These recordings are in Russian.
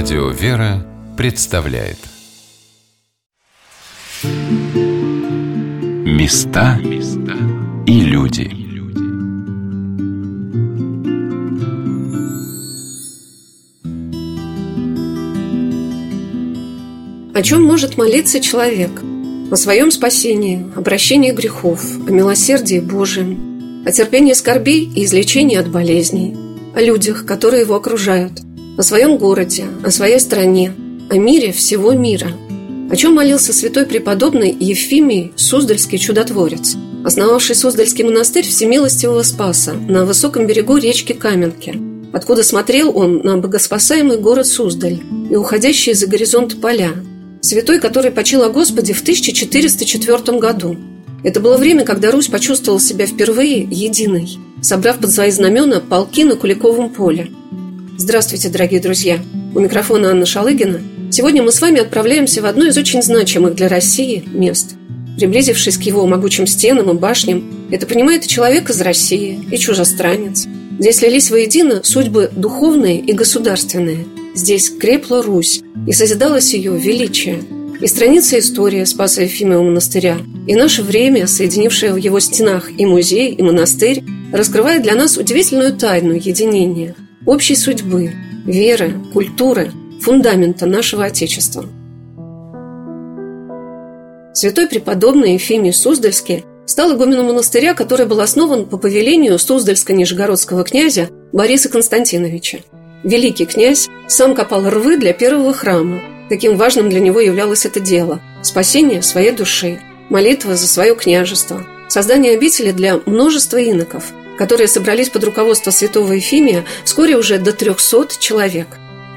Радио «Вера» представляет. Места и люди. О чем может молиться человек? О своем спасении, обращении грехов, о милосердии Божьем, о терпении скорбей и излечении от болезней, о людях, которые его окружают – о своем городе, о своей стране, о мире всего мира. О чем молился святой преподобный Ефимий Суздальский чудотворец, основавший Суздальский монастырь Всемилостивого Спаса на высоком берегу речки Каменки, откуда смотрел он на богоспасаемый город Суздаль и уходящие за горизонт поля. Святой, который почил о Господе в 1404 году. Это было время, когда Русь почувствовала себя впервые единой, собрав под свои знамена полки на Куликовом поле – Здравствуйте, дорогие друзья! У микрофона Анна Шалыгина. Сегодня мы с вами отправляемся в одно из очень значимых для России мест. Приблизившись к его могучим стенам и башням, это понимает и человек из России, и чужестранец. Здесь слились воедино судьбы духовные и государственные. Здесь крепла Русь, и созидалось ее величие. И страница истории Спаса Ефимова монастыря, и наше время, соединившее в его стенах и музей, и монастырь, раскрывает для нас удивительную тайну единения – общей судьбы, веры, культуры, фундамента нашего Отечества. Святой преподобный Ефимий Суздальский стал игуменом монастыря, который был основан по повелению Суздальско-Нижегородского князя Бориса Константиновича. Великий князь сам копал рвы для первого храма. Таким важным для него являлось это дело – спасение своей души, молитва за свое княжество, создание обители для множества иноков – которые собрались под руководством святого Ефимия, вскоре уже до 300 человек.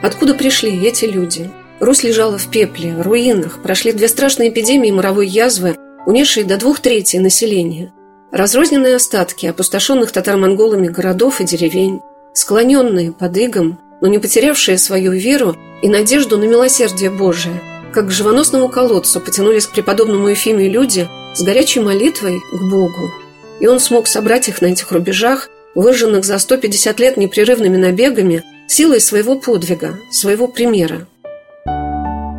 Откуда пришли эти люди? Русь лежала в пепле, руинах, прошли две страшные эпидемии моровой язвы, унесшие до двух третей населения. Разрозненные остатки опустошенных татаро-монголами городов и деревень, склоненные под игом, но не потерявшие свою веру и надежду на милосердие Божие, как к живоносному колодцу потянулись к преподобному Ефимию люди с горячей молитвой к Богу и он смог собрать их на этих рубежах, выжженных за 150 лет непрерывными набегами, силой своего подвига, своего примера.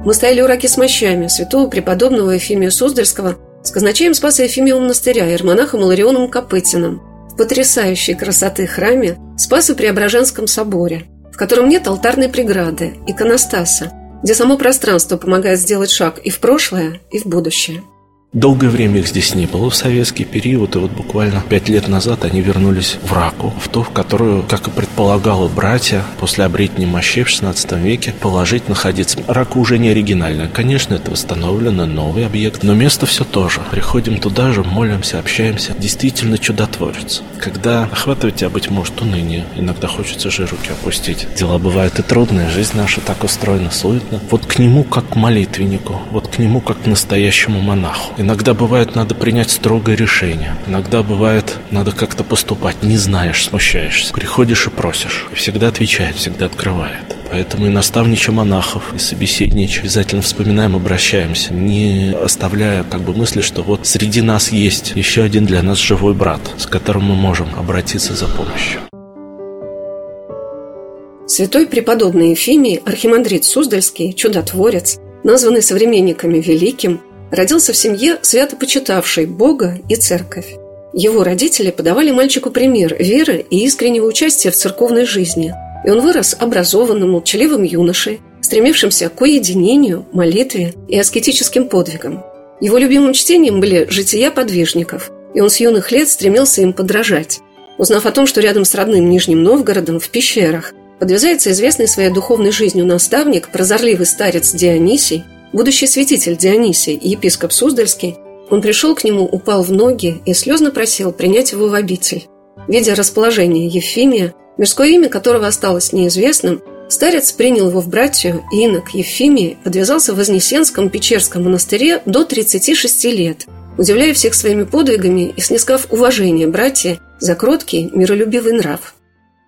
Мы стояли у раки с мощами святого преподобного Ефимия Суздальского с казначеем Спаса Ефимия монастыря и армонахом Иларионом Копытиным в потрясающей красоты храме Спасо-Преображенском соборе, в котором нет алтарной преграды, иконостаса, где само пространство помогает сделать шаг и в прошлое, и в будущее. Долгое время их здесь не было в советский период, и вот буквально пять лет назад они вернулись в Раку, в ту, в которую, как и предполагало братья, после обретения мощей в 16 веке положить находиться. Рака уже не оригинальная. Конечно, это восстановленный новый объект, но место все то же. Приходим туда же, молимся, общаемся. Действительно чудотворец. Когда охватывает тебя, быть может, уныние, иногда хочется же руки опустить. Дела бывают и трудные, жизнь наша так устроена суетно. Вот к нему как к молитвеннику, вот к нему как к настоящему монаху. Иногда бывает надо принять строгое решение. Иногда бывает надо как-то поступать. Не знаешь, смущаешься. Приходишь и просишь. И всегда отвечает, всегда открывает. Поэтому и наставнича монахов, и собеседнича обязательно вспоминаем, обращаемся, не оставляя как бы мысли, что вот среди нас есть еще один для нас живой брат, с которым мы можем обратиться за помощью. Святой преподобный Ефимий, архимандрит Суздальский, чудотворец, названный современниками великим, родился в семье, свято почитавшей Бога и церковь. Его родители подавали мальчику пример веры и искреннего участия в церковной жизни, и он вырос образованным, молчаливым юношей, стремившимся к уединению, молитве и аскетическим подвигам. Его любимым чтением были «Жития подвижников», и он с юных лет стремился им подражать. Узнав о том, что рядом с родным Нижним Новгородом, в пещерах, подвязается известный своей духовной жизнью наставник, прозорливый старец Дионисий, Будущий святитель Дионисий и епископ Суздальский, он пришел к нему, упал в ноги и слезно просил принять его в обитель. Видя расположение Ефимия, мирское имя которого осталось неизвестным, старец принял его в братью, и инок Ефимий подвязался в Вознесенском Печерском монастыре до 36 лет, удивляя всех своими подвигами и снискав уважение братья за кроткий, миролюбивый нрав.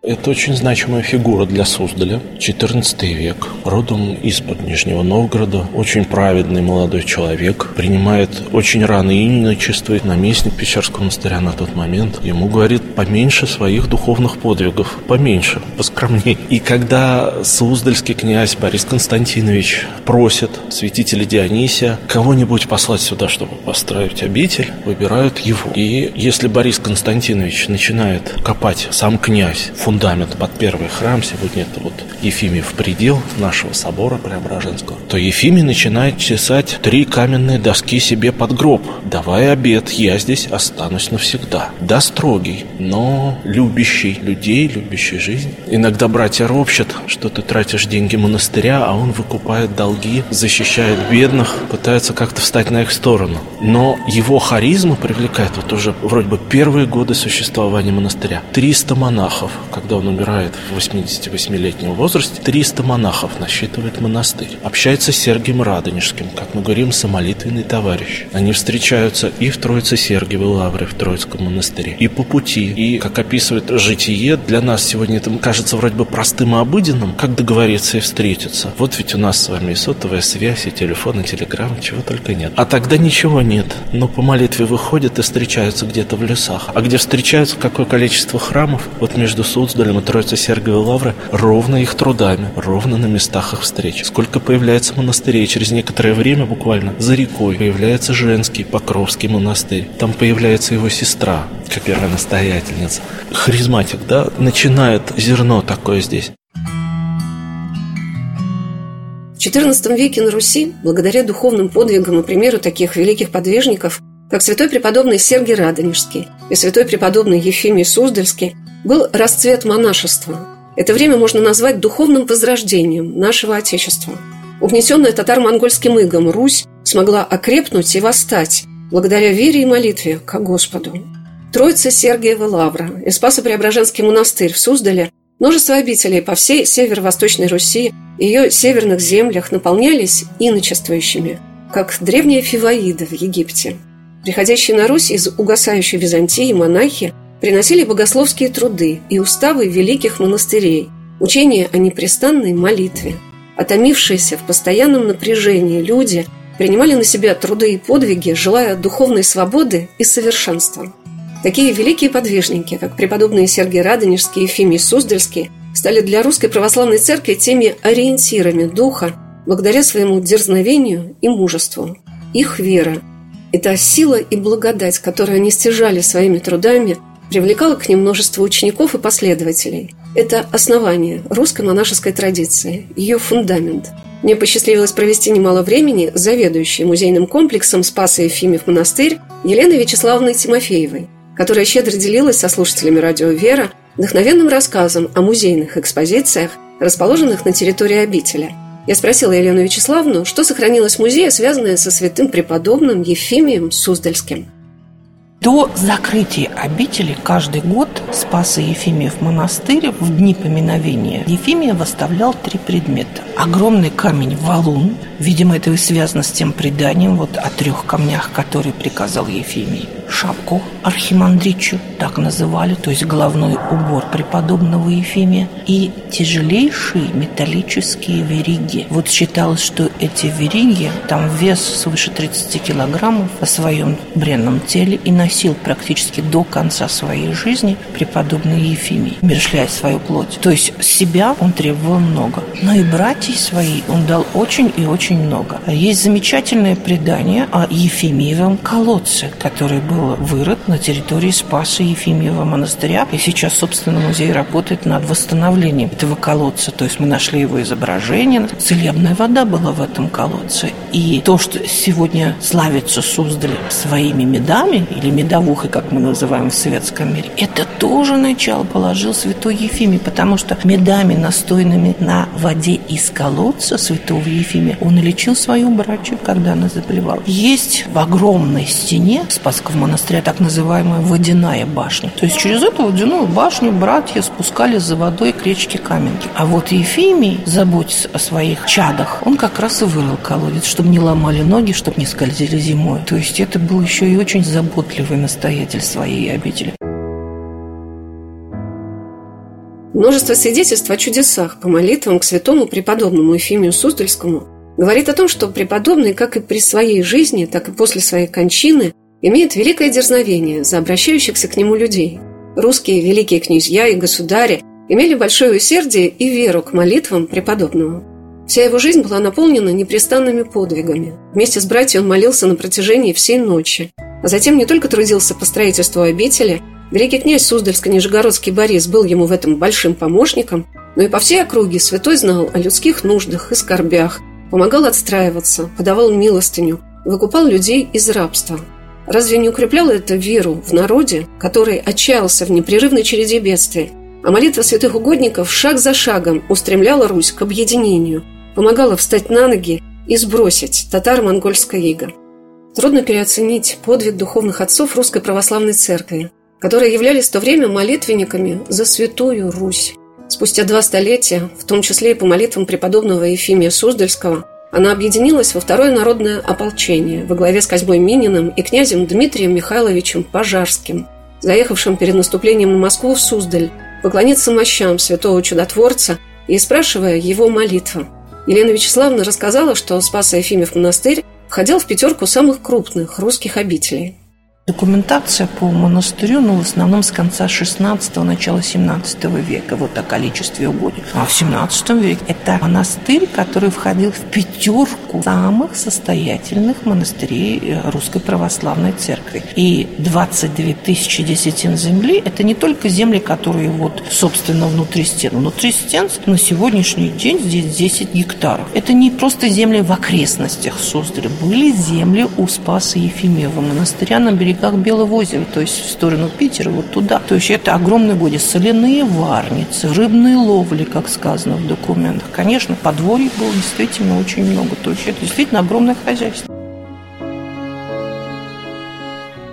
Это очень значимая фигура для Суздаля. 14 век, родом из-под Нижнего Новгорода, очень праведный молодой человек, принимает очень рано иночество, наместник Печерского монастыря на тот момент. Ему говорит, поменьше своих духовных подвигов, поменьше, поскромнее. И когда Суздальский князь Борис Константинович просит святителя Дионисия кого-нибудь послать сюда, чтобы построить обитель, выбирают его. И если Борис Константинович начинает копать сам князь под первый храм, сегодня это вот Ефимиев предел нашего собора Преображенского, то Ефимий начинает чесать три каменные доски себе под гроб, давая обед, я здесь останусь навсегда. Да, строгий, но любящий людей, любящий жизнь. Иногда братья ропщат, что ты тратишь деньги монастыря, а он выкупает долги, защищает бедных, пытается как-то встать на их сторону. Но его харизма привлекает вот уже вроде бы первые годы существования монастыря. 300 монахов, когда он умирает в 88-летнем возрасте, 300 монахов насчитывает монастырь. Общается с Сергием Радонежским, как мы говорим, самолитвенный товарищ. Они встречаются и в Троице Сергиевой Лавре, в Троицком монастыре, и по пути. И, как описывает житие, для нас сегодня это кажется вроде бы простым и обыденным, как договориться и встретиться. Вот ведь у нас с вами и сотовая связь, и телефон, и телеграм, чего только нет. А тогда ничего нет. Но по молитве выходят и встречаются где-то в лесах. А где встречаются, какое количество храмов, вот между Суздалем и Троицей Сергиевой Лавры, ровно их трудами, ровно на местах их встреч. Сколько появляется монастырей, через некоторое время буквально за рекой появляется женский Покровский монастырь. Там появляется его сестра, как первая настоятельница. Харизматик, да, начинает зерно такое здесь. В XIV веке на Руси, благодаря духовным подвигам и примеру таких великих подвижников, как святой преподобный Сергий Радонежский и святой преподобный Ефимий Суздальский, был расцвет монашества. Это время можно назвать духовным возрождением нашего Отечества. Угнетенная татаро-монгольским игом Русь смогла окрепнуть и восстать благодаря вере и молитве к Господу. Троица Сергиева Лавра и Спасо-Преображенский монастырь в Суздале Множество обителей по всей северо-восточной Руси и ее северных землях наполнялись иночествующими, как древняя Фиваида в Египте. Приходящие на Русь из угасающей Византии монахи приносили богословские труды и уставы великих монастырей, учения о непрестанной молитве. Отомившиеся в постоянном напряжении люди принимали на себя труды и подвиги, желая духовной свободы и совершенства. Такие великие подвижники, как преподобные Сергий Радонежский и Ефимий Суздальский, стали для русской православной церкви теми ориентирами духа благодаря своему дерзновению и мужеству. Их вера – это сила и благодать, которую они стяжали своими трудами, привлекала к ним множество учеников и последователей. Это основание русской монашеской традиции, ее фундамент. Мне посчастливилось провести немало времени с заведующей музейным комплексом Спаса Ефимьев монастырь Еленой Вячеславовной Тимофеевой, которая щедро делилась со слушателями радио «Вера» вдохновенным рассказом о музейных экспозициях, расположенных на территории обители. Я спросила Елену Вячеславну, что сохранилось в музее, связанное со святым преподобным Ефимием Суздальским. До закрытия обители каждый год Спаса Ефимиев монастырь в дни поминовения. Ефимия выставлял три предмета. Огромный камень валун, видимо, это и связано с тем преданием вот о трех камнях, которые приказал Ефимий шапку архимандричу, так называли, то есть головной убор преподобного Ефимия, и тяжелейшие металлические вериги. Вот считалось, что эти вериги, там вес свыше 30 килограммов о своем бренном теле и носил практически до конца своей жизни преподобный Ефимий, мершляя свою плоть. То есть себя он требовал много, но и братьев свои он дал очень и очень много. Есть замечательное предание о Ефимиевом колодце, который был был вырыт на территории Спаса Ефимьева монастыря. И сейчас, собственно, музей работает над восстановлением этого колодца. То есть мы нашли его изображение. Целебная вода была в этом колодце. И то, что сегодня славится Суздаль своими медами, или медовухой, как мы называем в советском мире, это тоже начало положил святой Ефимий, потому что медами, настойными на воде из колодца святого Ефимия, он лечил свою братью, когда она заболевала. Есть в огромной стене Спасского монастыря так называемая водяная башня. То есть через эту водяную башню братья спускали за водой к речке Каменки. А вот Ефимий, заботясь о своих чадах, он как раз и вырыл колодец, чтобы не ломали ноги, чтобы не скользили зимой. То есть это был еще и очень заботливый настоятель своей обители. Множество свидетельств о чудесах по молитвам к святому преподобному Ефимию Суздальскому говорит о том, что преподобный как и при своей жизни, так и после своей кончины имеет великое дерзновение за обращающихся к нему людей. Русские великие князья и государи имели большое усердие и веру к молитвам преподобного. Вся его жизнь была наполнена непрестанными подвигами. Вместе с братьями он молился на протяжении всей ночи, а затем не только трудился по строительству обители – Великий князь Суздальско-Нижегородский Борис был ему в этом большим помощником, но и по всей округе святой знал о людских нуждах и скорбях, помогал отстраиваться, подавал милостыню, выкупал людей из рабства. Разве не укрепляло это веру в народе, который отчаялся в непрерывной череде бедствий, а молитва святых угодников шаг за шагом устремляла Русь к объединению, помогала встать на ноги и сбросить татаро-монгольское иго. Трудно переоценить подвиг духовных отцов Русской Православной Церкви – которые являлись в то время молитвенниками за Святую Русь. Спустя два столетия, в том числе и по молитвам преподобного Ефимия Суздальского, она объединилась во второе народное ополчение во главе с Козьмой Мининым и князем Дмитрием Михайловичем Пожарским, заехавшим перед наступлением на Москву в Суздаль, поклониться мощам святого чудотворца и спрашивая его молитву. Елена Вячеславовна рассказала, что Спасо-Ефимев монастырь входил в пятерку самых крупных русских обителей – Документация по монастырю, ну, в основном с конца 16-го, начала 17 века, вот о количестве угодий. А в 17 веке это монастырь, который входил в пятерку самых состоятельных монастырей э, Русской Православной Церкви. И 22 тысячи десятин земли – это не только земли, которые вот, собственно, внутри стен. Внутри стен на сегодняшний день здесь 10 гектаров. Это не просто земли в окрестностях Суздаля. Были земли у Спаса Ефимева монастыря на берегу берегах Белого озера, то есть в сторону Питера, вот туда. То есть это огромный годе. Соляные варницы, рыбные ловли, как сказано в документах. Конечно, подворий было действительно очень много. То есть это действительно огромное хозяйство.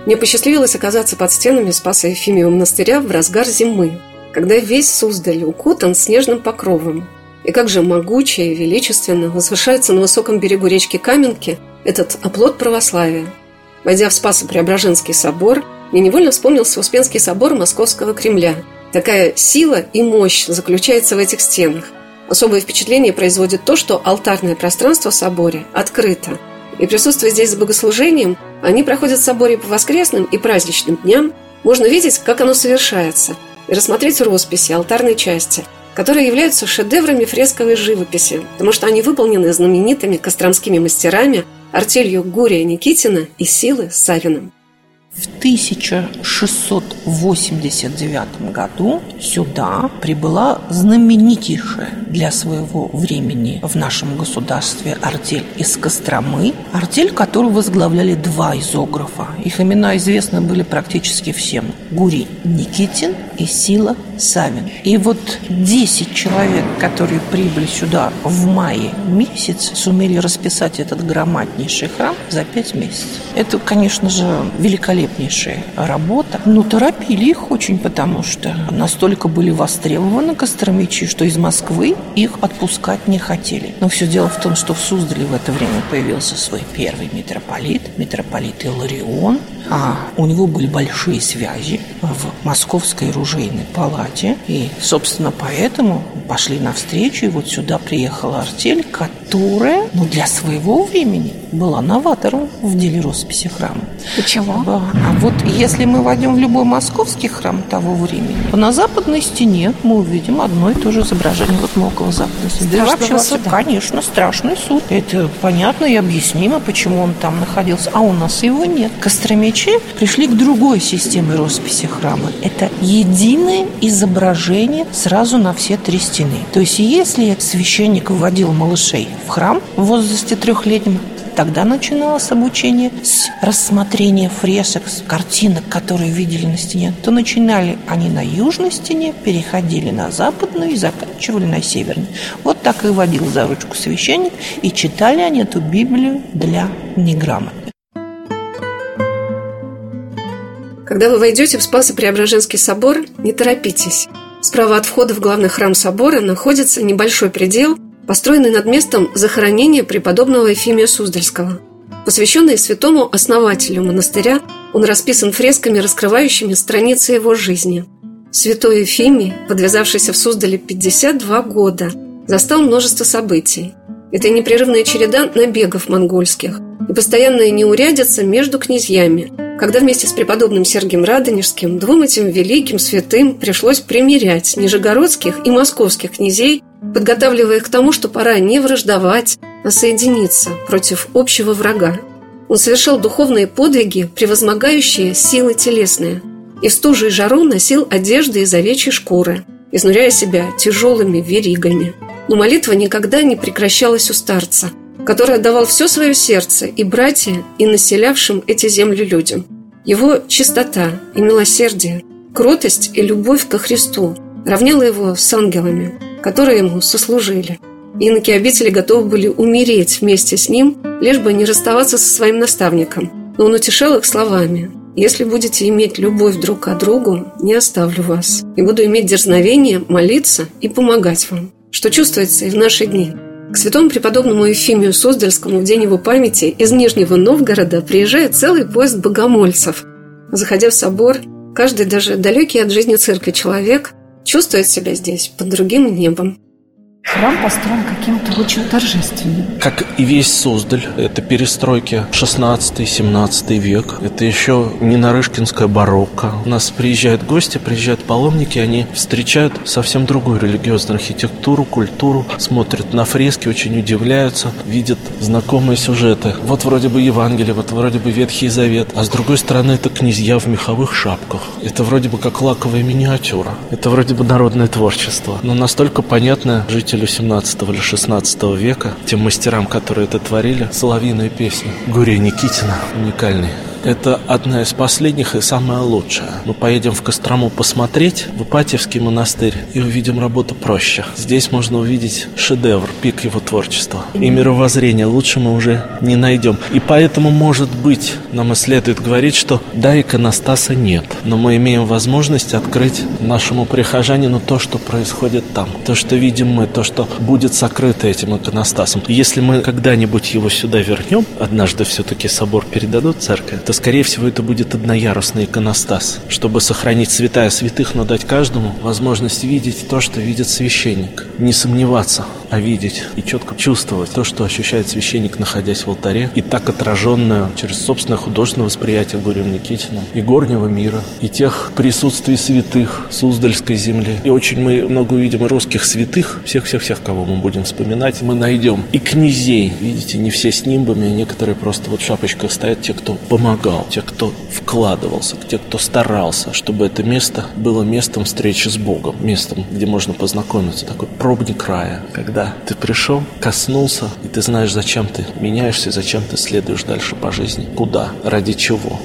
Мне посчастливилось оказаться под стенами Спаса Ефимия монастыря в разгар зимы, когда весь Суздаль укутан снежным покровом. И как же могуче и величественно возвышается на высоком берегу речки Каменки этот оплот православия – Войдя в Спасо-Преображенский собор, мне невольно вспомнился Успенский собор Московского Кремля. Такая сила и мощь заключается в этих стенах. Особое впечатление производит то, что алтарное пространство в соборе открыто. И присутствуя здесь с богослужением, они проходят в соборе по воскресным и праздничным дням, можно видеть, как оно совершается, и рассмотреть росписи алтарной части, которые являются шедеврами фресковой живописи, потому что они выполнены знаменитыми костромскими мастерами – артелью Гурия Никитина и Силы Савиным. В 1689 году сюда прибыла знаменитейшая для своего времени в нашем государстве артель из Костромы, артель, которую возглавляли два изографа. Их имена известны были практически всем. Гурий Никитин и Сила Савин. И вот 10 человек, которые прибыли сюда в мае месяц, сумели расписать этот громаднейший храм за 5 месяцев. Это, конечно же, великолепно великолепнейшая работа. Но торопили их очень, потому что настолько были востребованы костромичи, что из Москвы их отпускать не хотели. Но все дело в том, что в Суздале в это время появился свой первый митрополит, митрополит Иларион, а у него были большие связи в Московской оружейной палате. И, собственно, поэтому пошли навстречу, и вот сюда приехала артель, которая, ну, для своего времени была новатором в деле росписи храма. Почему? А вот если мы войдем в любой московский храм того времени, то на западной стене мы увидим одно и то же изображение. Вот мы около западной стены. Страшного суда. Конечно, страшный суд. Это понятно и объяснимо, почему он там находился. А у нас его нет. Костромичи пришли к другой системе росписи храма. Это единое изображение сразу на все три стены. То есть если священник вводил малышей в храм в возрасте трехлетнего, Тогда начиналось обучение с рассмотрения фресок, с картинок, которые видели на стене. То начинали они на южной стене, переходили на западную и заканчивали на северной. Вот так и водил за ручку священник, и читали они эту Библию для неграмотных. Когда вы войдете в Спасо-Преображенский собор, не торопитесь. Справа от входа в главный храм собора находится небольшой предел – построенный над местом захоронения преподобного Ефимия Суздальского. Посвященный святому основателю монастыря, он расписан фресками, раскрывающими страницы его жизни. Святой Ефимий, подвязавшийся в Суздале 52 года, застал множество событий. Это непрерывная череда набегов монгольских и постоянная неурядица между князьями, когда вместе с преподобным Сергием Радонежским двум этим великим святым пришлось примирять нижегородских и московских князей, подготавливая их к тому, что пора не враждовать, а соединиться против общего врага. Он совершал духовные подвиги, превозмогающие силы телесные, и в стужу и жару носил одежды из овечьей шкуры, изнуряя себя тяжелыми веригами. Но молитва никогда не прекращалась у старца, который отдавал все свое сердце и братья, и населявшим эти земли людям. Его чистота и милосердие, кротость и любовь ко Христу равняла его с ангелами, которые ему сослужили. Иноки обители готовы были умереть вместе с ним, лишь бы не расставаться со своим наставником. Но он утешал их словами «Если будете иметь любовь друг к другу, не оставлю вас, и буду иметь дерзновение молиться и помогать вам» что чувствуется и в наши дни. К святому преподобному Ефимию Суздальскому в день его памяти из Нижнего Новгорода приезжает целый поезд богомольцев. Заходя в собор, каждый, даже далекий от жизни церкви человек, чувствует себя здесь под другим небом. Храм построен каким-то очень торжественным. Как и весь Суздаль, это перестройки 16-17 век. Это еще не Нарышкинская барокко. У нас приезжают гости, приезжают паломники, они встречают совсем другую религиозную архитектуру, культуру, смотрят на фрески, очень удивляются, видят знакомые сюжеты. Вот вроде бы Евангелие, вот вроде бы Ветхий Завет, а с другой стороны это князья в меховых шапках. Это вроде бы как лаковая миниатюра. Это вроде бы народное творчество. Но настолько понятное жить жителю 17 или 16 века, тем мастерам, которые это творили, соловьиную песню Гурия Никитина, уникальный это одна из последних и самая лучшая. Мы поедем в Кострому посмотреть, в Ипатьевский монастырь, и увидим работу проще. Здесь можно увидеть шедевр, пик его творчества. И мировоззрение лучше мы уже не найдем. И поэтому, может быть, нам и следует говорить, что да, иконостаса нет, но мы имеем возможность открыть нашему прихожанину то, что происходит там, то, что видим мы, то, что будет сокрыто этим иконостасом. Если мы когда-нибудь его сюда вернем, однажды все-таки собор передадут церкви, то, скорее всего, это будет одноярусный иконостас, чтобы сохранить святая святых, но дать каждому возможность видеть то, что видит священник. Не сомневаться, а видеть и четко чувствовать то, что ощущает священник, находясь в алтаре, и так отраженное через собственное художественное восприятие Гурием Никитиным, и горнего мира, и тех присутствий святых Суздальской земли. И очень мы много увидим русских святых, всех-всех-всех, кого мы будем вспоминать, мы найдем. И князей, видите, не все с нимбами, а некоторые просто вот в шапочках стоят, те, кто помогал те, кто вкладывался, те, кто старался, чтобы это место было местом встречи с Богом, местом, где можно познакомиться. Такой пробник рая, когда ты пришел, коснулся, и ты знаешь, зачем ты меняешься, зачем ты следуешь дальше по жизни, куда, ради чего.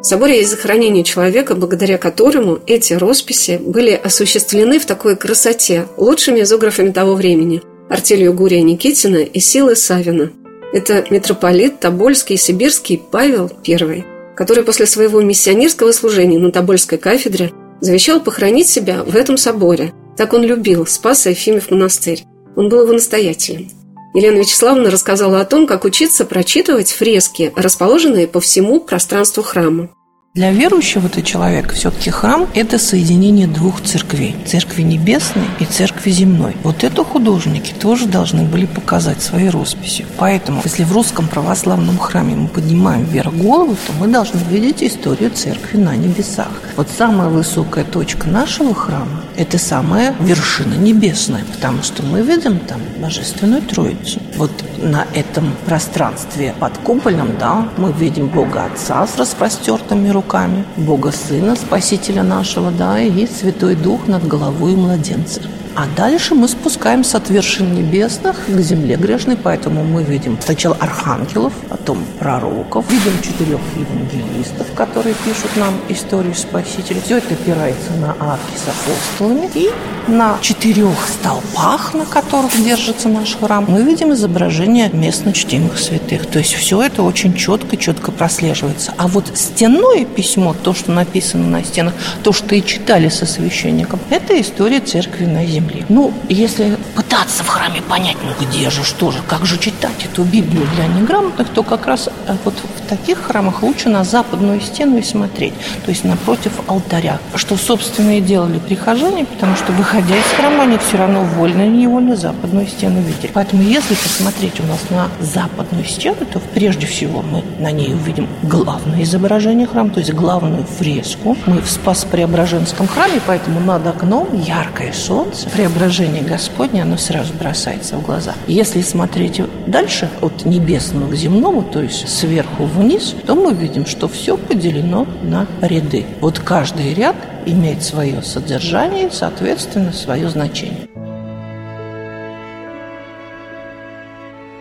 В соборе есть захоронение человека, благодаря которому эти росписи были осуществлены в такой красоте лучшими изографами того времени – артелью Гурия Никитина и Силы Савина – это митрополит Тобольский и Сибирский Павел I, который после своего миссионерского служения на Тобольской кафедре завещал похоронить себя в этом соборе. Так он любил Спаса Ефимев монастырь. Он был его настоятелем. Елена Вячеславовна рассказала о том, как учиться прочитывать фрески, расположенные по всему пространству храма. Для верующего ты человек все-таки храм – это соединение двух церквей – церкви небесной и церкви земной. Вот это художники тоже должны были показать своей росписью. Поэтому, если в русском православном храме мы поднимаем вверх голову, то мы должны видеть историю церкви на небесах. Вот самая высокая точка нашего храма – это самая вершина небесная, потому что мы видим там Божественную Троицу. Вот на этом пространстве под куполом, да, мы видим Бога Отца с распростертыми руками, руками Бога Сына, Спасителя нашего, да, и Святой Дух над головой младенца. А дальше мы спускаемся от вершин небесных к земле грешной, поэтому мы видим сначала архангелов, потом пророков, видим четырех евангелистов, которые пишут нам историю Спасителя. Все это опирается на арки с апостолами и на четырех столпах, на которых держится наш храм, мы видим изображение местно чтимых святых. То есть все это очень четко, четко прослеживается. А вот стенное письмо, то, что написано на стенах, то, что и читали со священником, это история церкви на земле. Ну, если пытаться в храме понять, ну где же, что же, как же читать эту Библию для неграмотных, то как раз э, вот в таких храмах лучше на западную стену и смотреть, то есть напротив алтаря, что, собственно, и делали прихожане, потому что, выходя из храма, они все равно вольно или невольно западную стену видели. Поэтому, если посмотреть у нас на западную стену, то прежде всего мы на ней увидим главное изображение храма, то есть главную фреску. Мы в Спас-Преображенском храме, поэтому над окном яркое солнце, преображение Господне, оно сразу бросается в глаза. Если смотреть дальше от небесного к земному, то есть сверху вниз, то мы видим, что все поделено на ряды. Вот каждый ряд имеет свое содержание и, соответственно, свое значение.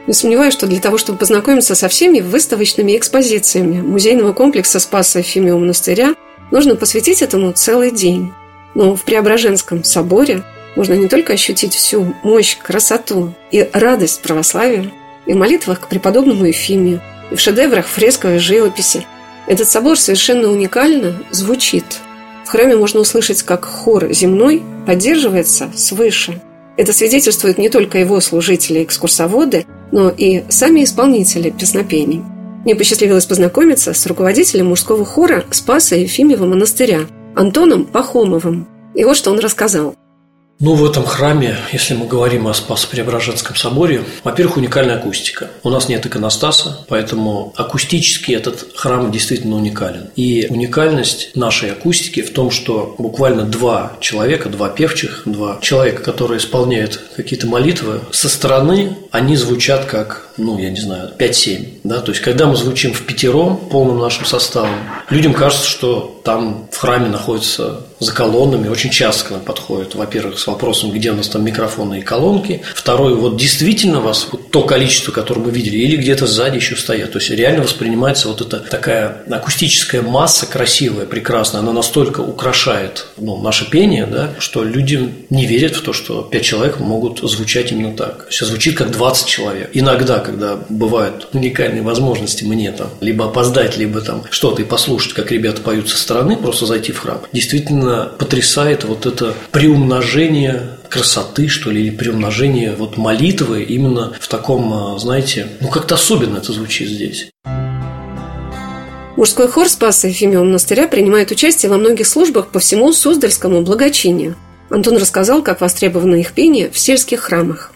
Не сомневаюсь, что для того, чтобы познакомиться со всеми выставочными экспозициями музейного комплекса Спаса Ефимия монастыря, нужно посвятить этому целый день. Но в Преображенском соборе можно не только ощутить всю мощь, красоту и радость православия, и в молитвах к преподобному Ефимию, и в шедеврах фресковой живописи. Этот собор совершенно уникально звучит. В храме можно услышать, как хор земной поддерживается свыше. Это свидетельствует не только его служители-экскурсоводы, но и сами исполнители песнопений. Мне посчастливилось познакомиться с руководителем мужского хора Спаса Ефимьева монастыря Антоном Пахомовым. И вот что он рассказал. Ну, в этом храме, если мы говорим о Спасо-Преображенском соборе, во-первых, уникальная акустика. У нас нет иконостаса, поэтому акустически этот храм действительно уникален. И уникальность нашей акустики в том, что буквально два человека, два певчих, два человека, которые исполняют какие-то молитвы, со стороны они звучат как, ну, я не знаю, 5-7. Да? То есть, когда мы звучим в пятером, полным нашим составом, людям кажется, что там в храме находится за колоннами, очень часто к нам подходят, во-первых, с вопросом, где у нас там микрофоны и колонки, второй, вот действительно вас вот то количество, которое мы видели, или где-то сзади еще стоят, то есть реально воспринимается вот эта такая акустическая масса красивая, прекрасная, она настолько украшает ну, наше пение, да, что люди не верят в то, что пять человек могут звучать именно так. Все звучит как 20 человек. Иногда, когда бывают уникальные возможности мне там либо опоздать, либо там что-то и послушать, как ребята поют со стороны, просто зайти в храм, действительно потрясает вот это приумножение красоты, что ли, или приумножение вот молитвы именно в таком, а, знаете, ну как-то особенно это звучит здесь. Мужской хор Спаса Ефимия монастыря принимает участие во многих службах по всему Суздальскому благочинию. Антон рассказал, как востребовано их пение в сельских храмах.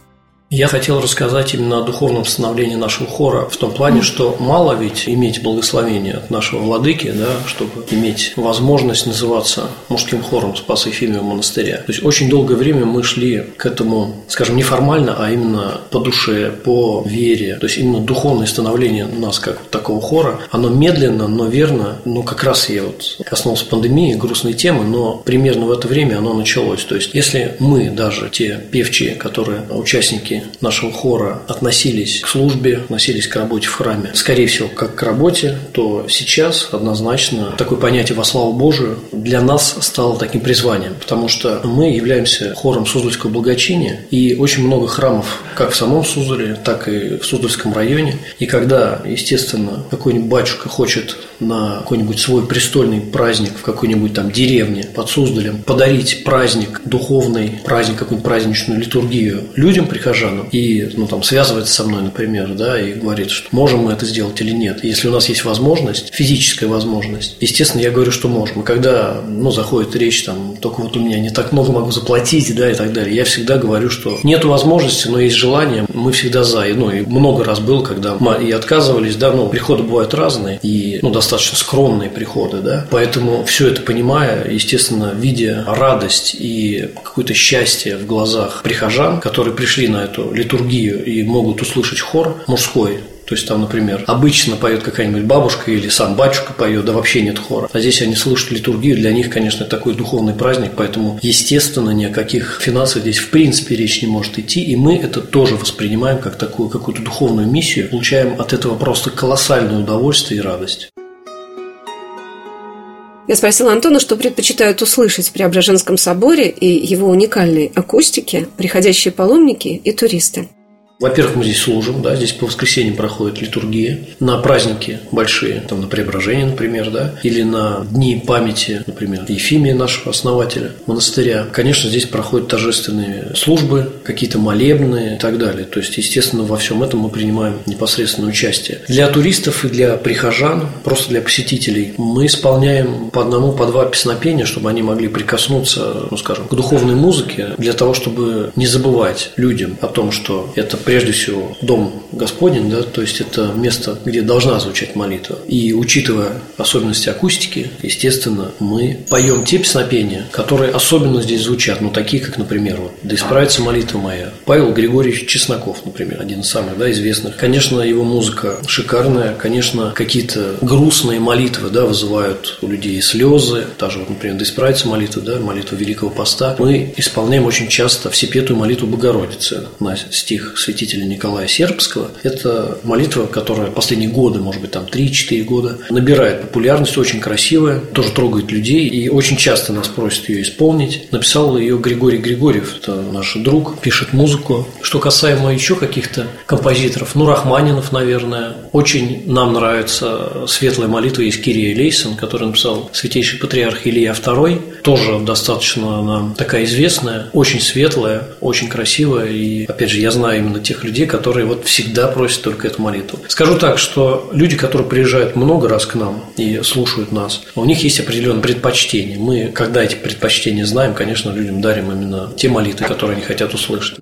Я хотел рассказать именно о духовном становлении нашего хора в том плане, что мало ведь иметь благословение от нашего владыки, да, чтобы иметь возможность называться мужским хором Спаса Ефимия монастыря. То есть очень долгое время мы шли к этому, скажем, не формально, а именно по душе, по вере. То есть именно духовное становление у нас как такого хора, оно медленно, но верно, ну как раз я вот коснулся пандемии, грустной темы, но примерно в это время оно началось. То есть если мы даже, те певчие, которые участники нашего хора относились к службе, относились к работе в храме, скорее всего, как к работе, то сейчас однозначно такое понятие «во славу Божию» для нас стало таким призванием, потому что мы являемся хором Суздальского благочиния, и очень много храмов как в самом Суздале, так и в Суздальском районе. И когда, естественно, какой-нибудь батюшка хочет на какой-нибудь свой престольный праздник в какой-нибудь там деревне под Суздалем подарить праздник, духовный праздник, какую-нибудь праздничную литургию людям, прихожанам, прихожанам и ну, там, связывается со мной, например, да, и говорит, что можем мы это сделать или нет. Если у нас есть возможность, физическая возможность, естественно, я говорю, что можем. Когда ну, заходит речь, там, только вот у меня не так много могу заплатить, да, и так далее, я всегда говорю, что нет возможности, но есть желание, мы всегда за. И, ну, и много раз было, когда мы и отказывались, да, ну, приходы бывают разные, и, ну, достаточно скромные приходы, да, поэтому все это понимая, естественно, видя радость и какое-то счастье в глазах прихожан, которые пришли на эту эту литургию и могут услышать хор мужской, то есть там, например, обычно поет какая-нибудь бабушка или сам батюшка поет, да вообще нет хора. А здесь они слышат литургию, для них, конечно, такой духовный праздник, поэтому, естественно, ни о каких финансах здесь в принципе речь не может идти, и мы это тоже воспринимаем как такую какую-то духовную миссию, получаем от этого просто колоссальное удовольствие и радость. Я спросила Антона, что предпочитают услышать в Преображенском соборе и его уникальной акустике приходящие паломники и туристы. Во-первых, мы здесь служим, да, здесь по воскресеньям проходит литургия. На праздники большие, там на преображение, например, да, или на дни памяти, например, Ефимия нашего основателя монастыря. Конечно, здесь проходят торжественные службы, какие-то молебные и так далее. То есть, естественно, во всем этом мы принимаем непосредственное участие. Для туристов и для прихожан, просто для посетителей, мы исполняем по одному, по два песнопения, чтобы они могли прикоснуться, ну, скажем, к духовной музыке, для того, чтобы не забывать людям о том, что это прежде всего дом Господень, да, то есть это место, где должна звучать молитва. И учитывая особенности акустики, естественно, мы поем те песнопения, которые особенно здесь звучат, ну такие, как, например, вот «Да исправится молитва моя». Павел Григорьевич Чесноков, например, один из самых да, известных. Конечно, его музыка шикарная, конечно, какие-то грустные молитвы да, вызывают у людей слезы, даже, вот, например, «Да исправится молитва», да, молитва Великого Поста. Мы исполняем очень часто всепетую молитву Богородицы на стих святителя святителя Николая Сербского. Это молитва, которая последние годы, может быть, там 3-4 года, набирает популярность, очень красивая, тоже трогает людей, и очень часто нас просят ее исполнить. Написал ее Григорий Григорьев, это наш друг, пишет музыку. Что касаемо еще каких-то композиторов, ну, Рахманинов, наверное, очень нам нравится светлая молитва из Кирия Лейсон, который написал святейший патриарх Илья II, тоже достаточно нам такая известная, очень светлая, очень красивая, и, опять же, я знаю именно тех людей, которые вот всегда просят только эту молитву. Скажу так, что люди, которые приезжают много раз к нам и слушают нас, у них есть определенные предпочтения. Мы, когда эти предпочтения знаем, конечно, людям дарим именно те молитвы, которые они хотят услышать.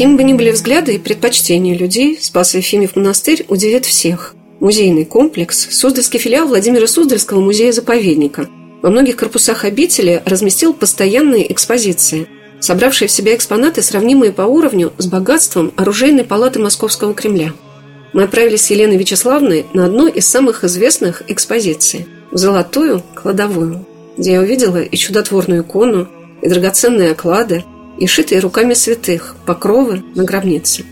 Какими бы ни были взгляды и предпочтения людей, Спас Ефимьев монастырь удивит всех. Музейный комплекс – Суздальский филиал Владимира Суздальского музея-заповедника. Во многих корпусах обители разместил постоянные экспозиции, собравшие в себя экспонаты, сравнимые по уровню с богатством оружейной палаты Московского Кремля. Мы отправились с Еленой Вячеславной на одну из самых известных экспозиций – в Золотую кладовую, где я увидела и чудотворную икону, и драгоценные оклады – и шитые руками святых покровы на гробнице.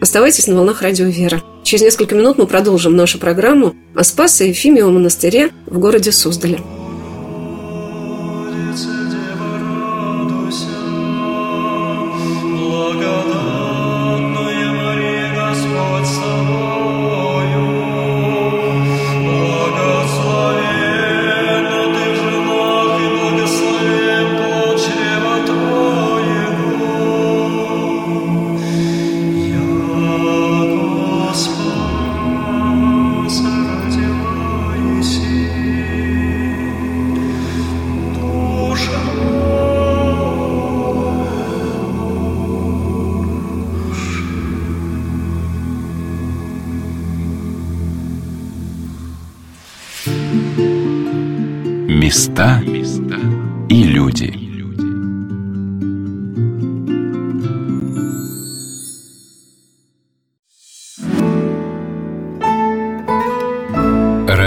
Оставайтесь на волнах радио «Вера». Через несколько минут мы продолжим нашу программу о Спасе и Ефимиевом монастыре в городе Суздале. Места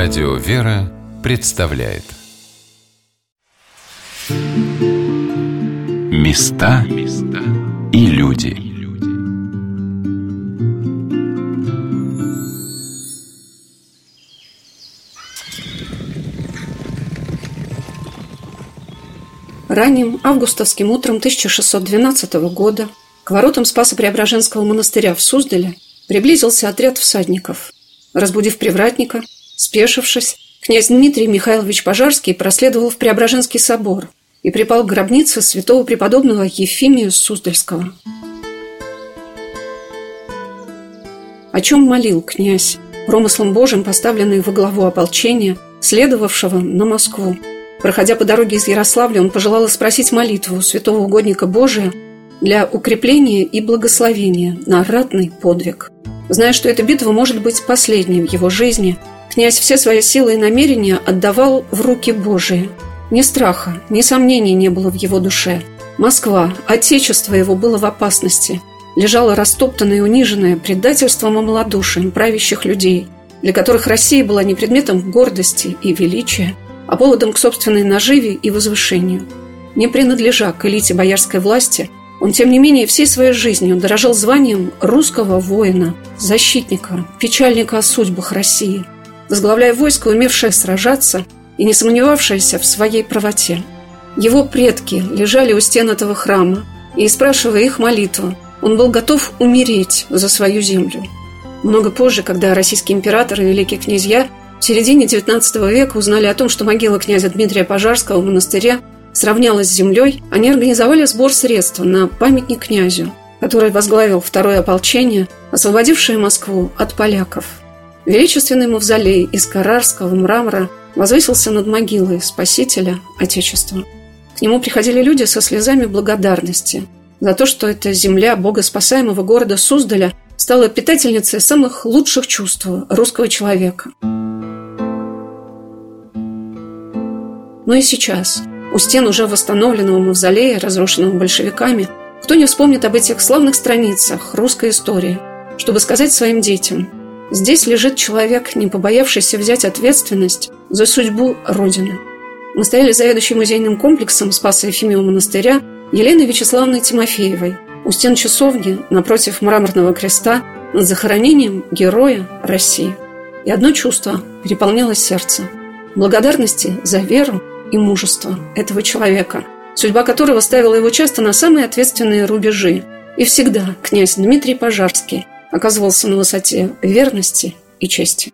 Радио «Вера» представляет Места и люди. Ранним августовским утром 1612 года к воротам Спасо-Преображенского монастыря в Суздале приблизился отряд всадников. Разбудив привратника, спешившись, князь Дмитрий Михайлович Пожарский проследовал в Преображенский собор и припал к гробнице святого преподобного Ефимия Суздальского. О чем молил князь, промыслом Божьим поставленный во главу ополчения, следовавшего на Москву – Проходя по дороге из Ярославля, он пожелал спросить молитву святого угодника Божия для укрепления и благословения на ратный подвиг. Зная, что эта битва может быть последней в его жизни, князь все свои силы и намерения отдавал в руки Божии. Ни страха, ни сомнений не было в его душе. Москва, отечество его было в опасности. лежала растоптанная и униженная предательством и малодушием правящих людей, для которых Россия была не предметом гордости и величия, а поводом к собственной наживе и возвышению. Не принадлежа к элите боярской власти, он, тем не менее, всей своей жизнью дорожил званием русского воина, защитника, печальника о судьбах России, возглавляя войско, умевшее сражаться и не сомневавшееся в своей правоте. Его предки лежали у стен этого храма, и, спрашивая их молитву, он был готов умереть за свою землю. Много позже, когда российские императоры и великие князья в середине XIX века узнали о том, что могила князя Дмитрия Пожарского в монастыре сравнялась с землей, они организовали сбор средств на памятник князю, который возглавил второе ополчение, освободившее Москву от поляков. Величественный мавзолей из карарского мрамора возвысился над могилой спасителя Отечества. К нему приходили люди со слезами благодарности за то, что эта земля богоспасаемого города Суздаля стала питательницей самых лучших чувств русского человека. Но и сейчас, у стен уже восстановленного мавзолея, разрушенного большевиками, кто не вспомнит об этих славных страницах русской истории, чтобы сказать своим детям «Здесь лежит человек, не побоявшийся взять ответственность за судьбу Родины». Мы стояли заведующей музейным комплексом Спаса Ефимова монастыря Еленой Вячеславной Тимофеевой у стен часовни напротив мраморного креста над захоронением героя России. И одно чувство переполняло сердце – благодарности за веру и мужество этого человека, судьба которого ставила его часто на самые ответственные рубежи. И всегда князь Дмитрий Пожарский оказывался на высоте верности и чести.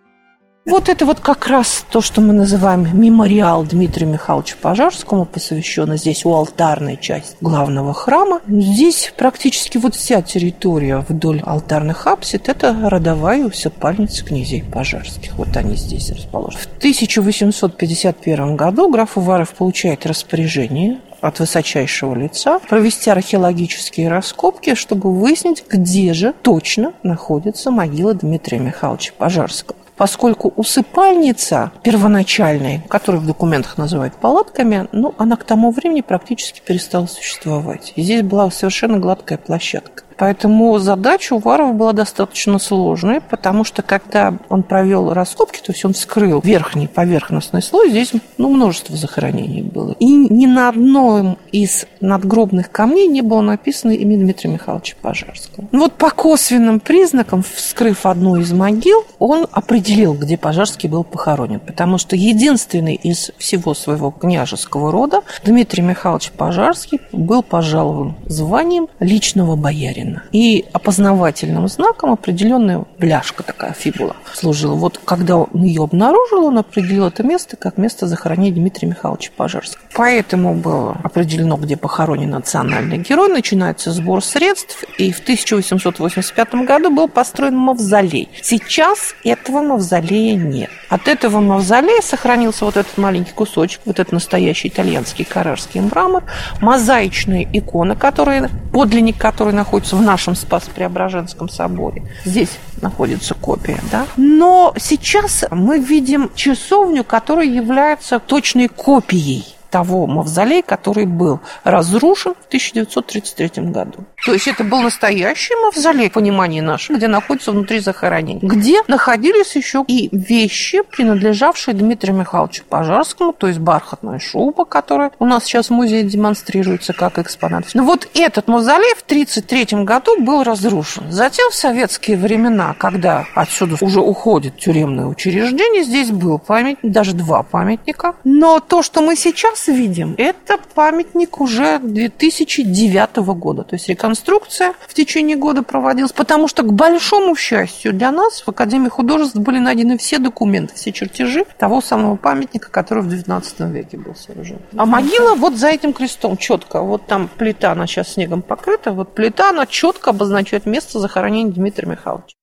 Вот это вот как раз то, что мы называем мемориал Дмитрию Михайловичу Пожарскому, посвященный здесь у алтарной части главного храма. Здесь практически вот вся территория вдоль алтарных апсид – это родовая усыпальница князей Пожарских. Вот они здесь расположены. В 1851 году граф Уваров получает распоряжение от высочайшего лица провести археологические раскопки, чтобы выяснить, где же точно находится могила Дмитрия Михайловича Пожарского поскольку усыпальница первоначальная, которую в документах называют палатками, ну, она к тому времени практически перестала существовать. И здесь была совершенно гладкая площадка. Поэтому задача у Варова была достаточно сложная, потому что когда он провел раскопки, то есть он вскрыл верхний поверхностный слой, здесь ну, множество захоронений было. И ни на одном из надгробных камней не было написано имя Дмитрия Михайловича Пожарского. Ну, вот по косвенным признакам, вскрыв одну из могил, он определил, где Пожарский был похоронен, потому что единственный из всего своего княжеского рода Дмитрий Михайлович Пожарский был пожалован званием личного боярина. Ленина. И опознавательным знаком определенная бляшка такая фибула служила. Вот когда он ее обнаружил, он определил это место как место захоронения Дмитрия Михайловича Пожарского. Поэтому было определено, где похоронен национальный герой. Начинается сбор средств, и в 1885 году был построен мавзолей. Сейчас этого мавзолея нет. От этого мавзолея сохранился вот этот маленький кусочек, вот этот настоящий итальянский карарский мрамор, мозаичные иконы, которые, подлинник который находится в нашем Спас-Преображенском соборе. Здесь находится копия, да. Но сейчас мы видим часовню, которая является точной копией того мавзолея, который был разрушен в 1933 году. То есть это был настоящий мавзолей, в понимании нашего, где находится внутри захоронения, где находились еще и вещи, принадлежавшие Дмитрию Михайловичу Пожарскому, то есть бархатная шуба, которая у нас сейчас в музее демонстрируется как экспонат. Но вот этот мавзолей в 1933 году был разрушен. Затем в советские времена, когда отсюда уже уходит тюремное учреждение, здесь был памятник, даже два памятника. Но то, что мы сейчас видим, это памятник уже 2009 года, то есть реконструкция в течение года проводилась, потому что, к большому счастью для нас, в Академии художеств были найдены все документы, все чертежи того самого памятника, который в XIX веке был сооружен. А могила вот за этим крестом четко, вот там плита, она сейчас снегом покрыта, вот плита, она четко обозначает место захоронения Дмитрия Михайловича.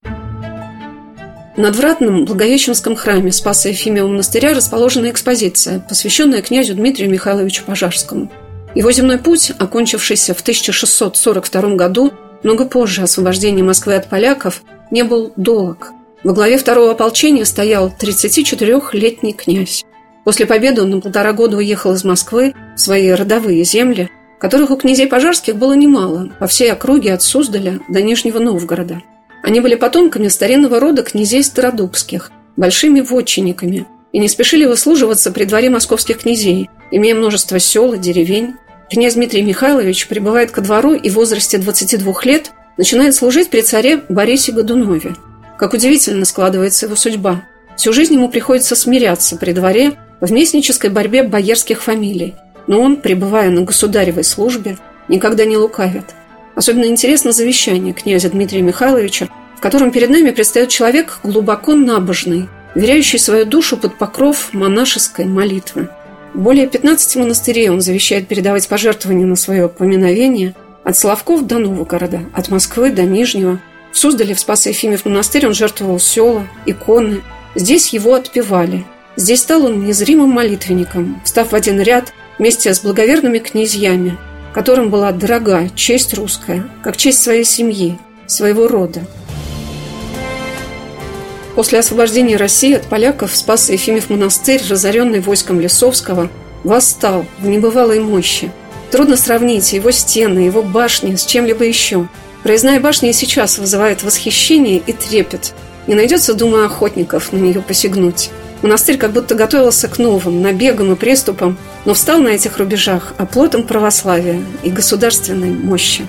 Над вратным Благовещенском храме Спаса Ефимия монастыря расположена экспозиция, посвященная князю Дмитрию Михайловичу Пожарскому – его земной путь, окончившийся в 1642 году, много позже освобождения Москвы от поляков, не был долг. Во главе второго ополчения стоял 34-летний князь. После победы он на полтора года уехал из Москвы в свои родовые земли, которых у князей Пожарских было немало, по всей округе от Суздаля до Нижнего Новгорода. Они были потомками старинного рода князей Стародубских, большими вотчинниками, и не спешили выслуживаться при дворе московских князей, имея множество сел и деревень. Князь Дмитрий Михайлович прибывает ко двору и в возрасте 22 лет начинает служить при царе Борисе Годунове. Как удивительно складывается его судьба. Всю жизнь ему приходится смиряться при дворе в местнической борьбе боярских фамилий. Но он, пребывая на государевой службе, никогда не лукавит. Особенно интересно завещание князя Дмитрия Михайловича, в котором перед нами предстает человек глубоко набожный, веряющий свою душу под покров монашеской молитвы. Более 15 монастырей он завещает передавать пожертвования на свое поминовение от Славков до Новгорода, от Москвы до Нижнего. В Суздале в Спасо-Ефимев монастырь он жертвовал села, иконы. Здесь его отпевали. Здесь стал он незримым молитвенником, встав в один ряд вместе с благоверными князьями, которым была дорога честь русская, как честь своей семьи, своего рода. После освобождения России от поляков Спас Ефимев монастырь, разоренный войском Лисовского, восстал в небывалой мощи. Трудно сравнить его стены, его башни с чем-либо еще. Проездная башня и сейчас вызывает восхищение и трепет. Не найдется, думаю, охотников на нее посягнуть. Монастырь как будто готовился к новым набегам и приступам, но встал на этих рубежах оплотом православия и государственной мощи.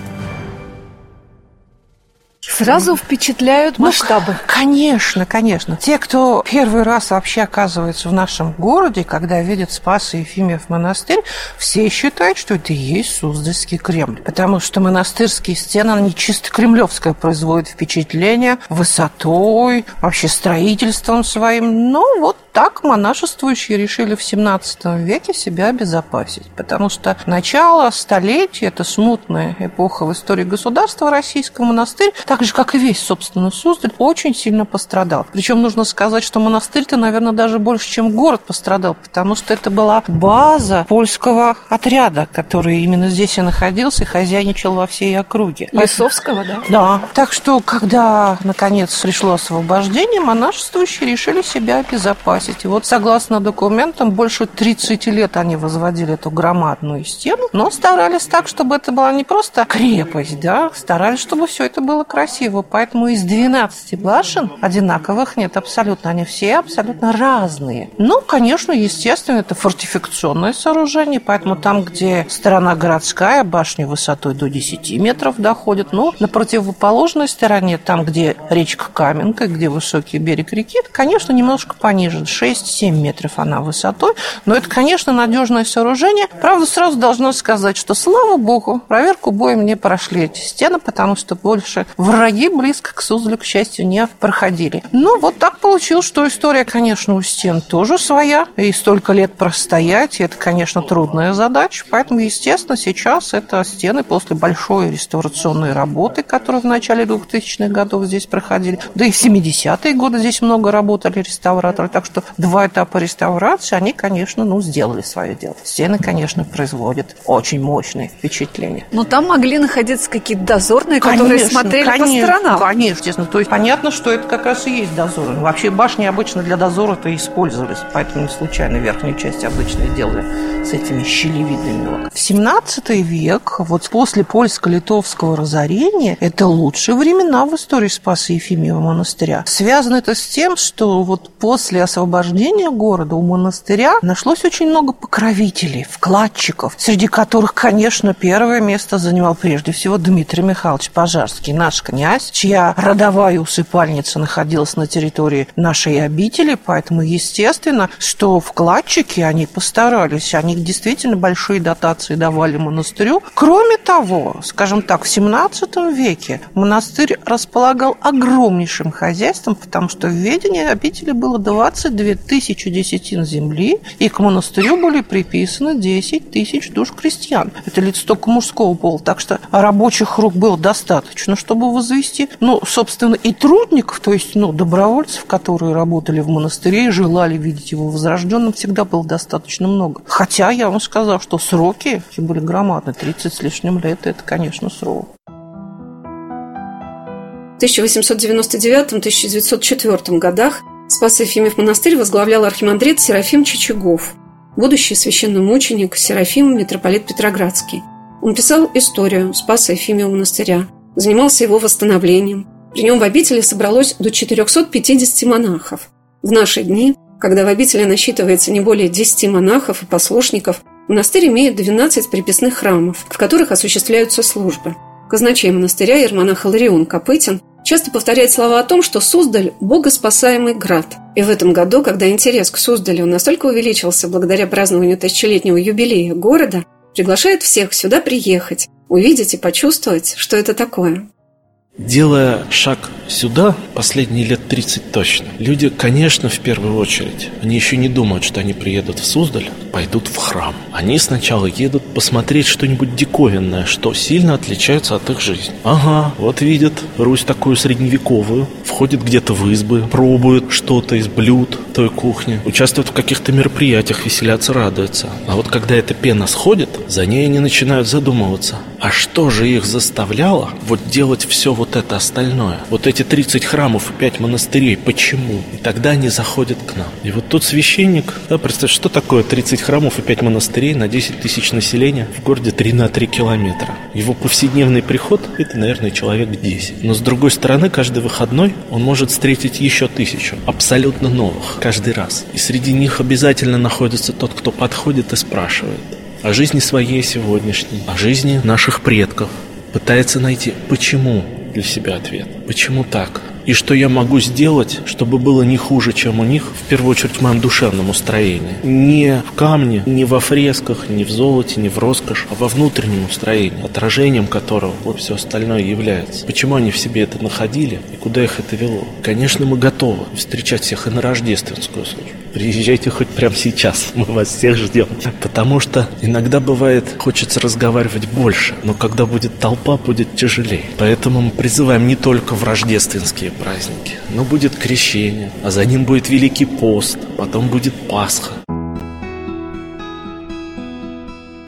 Сразу впечатляют ну, масштабы. Ну, конечно, конечно. Те, кто первый раз вообще оказывается в нашем городе, когда видят Спас и Ефимьев монастырь, все считают, что это и есть Суздальский Кремль. Потому что монастырские стены, они чисто кремлевское производят впечатление высотой, вообще строительством своим. Но вот так монашествующие решили в 17 веке себя обезопасить. Потому что начало столетия, это смутная эпоха в истории государства российского монастырь, так же, как и весь, собственно, Суздаль, очень сильно пострадал. Причем нужно сказать, что монастырь-то, наверное, даже больше, чем город пострадал, потому что это была база польского отряда, который именно здесь и находился, и хозяйничал во всей округе. Лисовского, да? Да. Так что, когда, наконец, пришло освобождение, монашествующие решили себя обезопасить. И вот, согласно документам, больше 30 лет они возводили эту громадную стену, но старались так, чтобы это была не просто крепость, да, старались, чтобы все это было красиво, поэтому из 12 башен одинаковых нет абсолютно. Они все абсолютно разные. Ну, конечно, естественно, это фортификационное сооружение, поэтому там, где сторона городская, башня высотой до 10 метров доходит, но на противоположной стороне, там, где речка Каменка, где высокий берег реки, конечно, немножко пониже, 6-7 метров она высотой, но это, конечно, надежное сооружение. Правда, сразу должна сказать, что, слава богу, проверку боем не прошли эти стены, потому что больше враги близко к Суздалю, к счастью, не проходили. Ну, вот так получилось, что история, конечно, у стен тоже своя. И столько лет простоять, и это, конечно, трудная задача. Поэтому, естественно, сейчас это стены после большой реставрационной работы, которые в начале 2000-х годов здесь проходили. Да и в 70-е годы здесь много работали реставраторы. Так что два этапа реставрации, они, конечно, ну, сделали свое дело. Стены, конечно, производят очень мощные впечатления. Но там могли находиться какие-то дозорные, которые конечно, смотрели конечно по сторонам. Конечно, естественно. То есть понятно, что это как раз и есть дозор. Вообще башни обычно для дозора-то использовались, поэтому не случайно верхнюю часть обычно делали с этими щелевидными. В 17 век, вот после польско-литовского разорения, это лучшие времена в истории Спаса Ефимьева монастыря. Связано это с тем, что вот после освобождения освобождения города у монастыря нашлось очень много покровителей, вкладчиков, среди которых, конечно, первое место занимал прежде всего Дмитрий Михайлович Пожарский, наш князь, чья родовая усыпальница находилась на территории нашей обители, поэтому, естественно, что вкладчики, они постарались, они действительно большие дотации давали монастырю. Кроме того, скажем так, в 17 веке монастырь располагал огромнейшим хозяйством, потому что в ведении обители было 20 2000 десятин земли, и к монастырю были приписаны 10 тысяч душ крестьян. Это лиц только мужского пола, так что рабочих рук было достаточно, чтобы возвести. Ну, собственно, и трудников, то есть, ну, добровольцев, которые работали в монастыре и желали видеть его возрожденным, всегда было достаточно много. Хотя я вам сказал, что сроки были громадны. 30 с лишним лет – это, конечно, срок. В 1899-1904 годах Спас Ефимов монастырь возглавлял архимандрит Серафим Чичагов, будущий священномученик Серафим митрополит Петроградский – Он писал историю Спаса Ефимия монастыря, занимался его восстановлением. При нем в обители собралось до 450 монахов. В наши дни, когда в обители насчитывается не более 10 монахов и послушников, монастырь имеет 12 приписных храмов, в которых осуществляются службы. Казначей монастыря Ермонах Иларион Копытин часто повторяет слова о том, что Суздаль – богоспасаемый град. И в этом году, когда интерес к Суздалю настолько увеличился благодаря празднованию тысячелетнего юбилея города, приглашает всех сюда приехать, увидеть и почувствовать, что это такое. Делая шаг сюда, последние лет 30 точно, люди, конечно, в первую очередь, они еще не думают, что они приедут в Суздаль, пойдут в храм. Они сначала едут посмотреть что-нибудь диковинное, что сильно отличается от их жизни. Ага, вот видят Русь такую средневековую, входит где-то в избы, пробуют что-то из блюд той кухни, участвуют в каких-то мероприятиях, веселятся, радуются. А вот когда эта пена сходит, за ней они начинают задумываться, а что же их заставляло вот делать все вот это остальное. Вот эти 30 храмов и 5 монастырей. Почему? И тогда они заходят к нам. И вот тут священник, да, представь, что такое 30 храмов и 5 монастырей на 10 тысяч населения в городе 3 на 3 километра. Его повседневный приход – это, наверное, человек 10. Но с другой стороны, каждый выходной он может встретить еще тысячу, абсолютно новых, каждый раз. И среди них обязательно находится тот, кто подходит и спрашивает о жизни своей сегодняшней, о жизни наших предков, пытается найти, почему для себя ответ. Почему так? И что я могу сделать, чтобы было не хуже, чем у них, в первую очередь в моем душевном устроении. Не в камне, не во фресках, не в золоте, не в роскошь, а во внутреннем устроении, отражением которого вот все остальное является. Почему они в себе это находили и куда их это вело? Конечно, мы готовы встречать всех и на рождественскую службу. Приезжайте хоть прямо сейчас, мы вас всех ждем. Потому что иногда бывает, хочется разговаривать больше, но когда будет толпа, будет тяжелее. Поэтому мы призываем не только в рождественские праздники, но будет крещение, а за ним будет Великий пост, потом будет Пасха.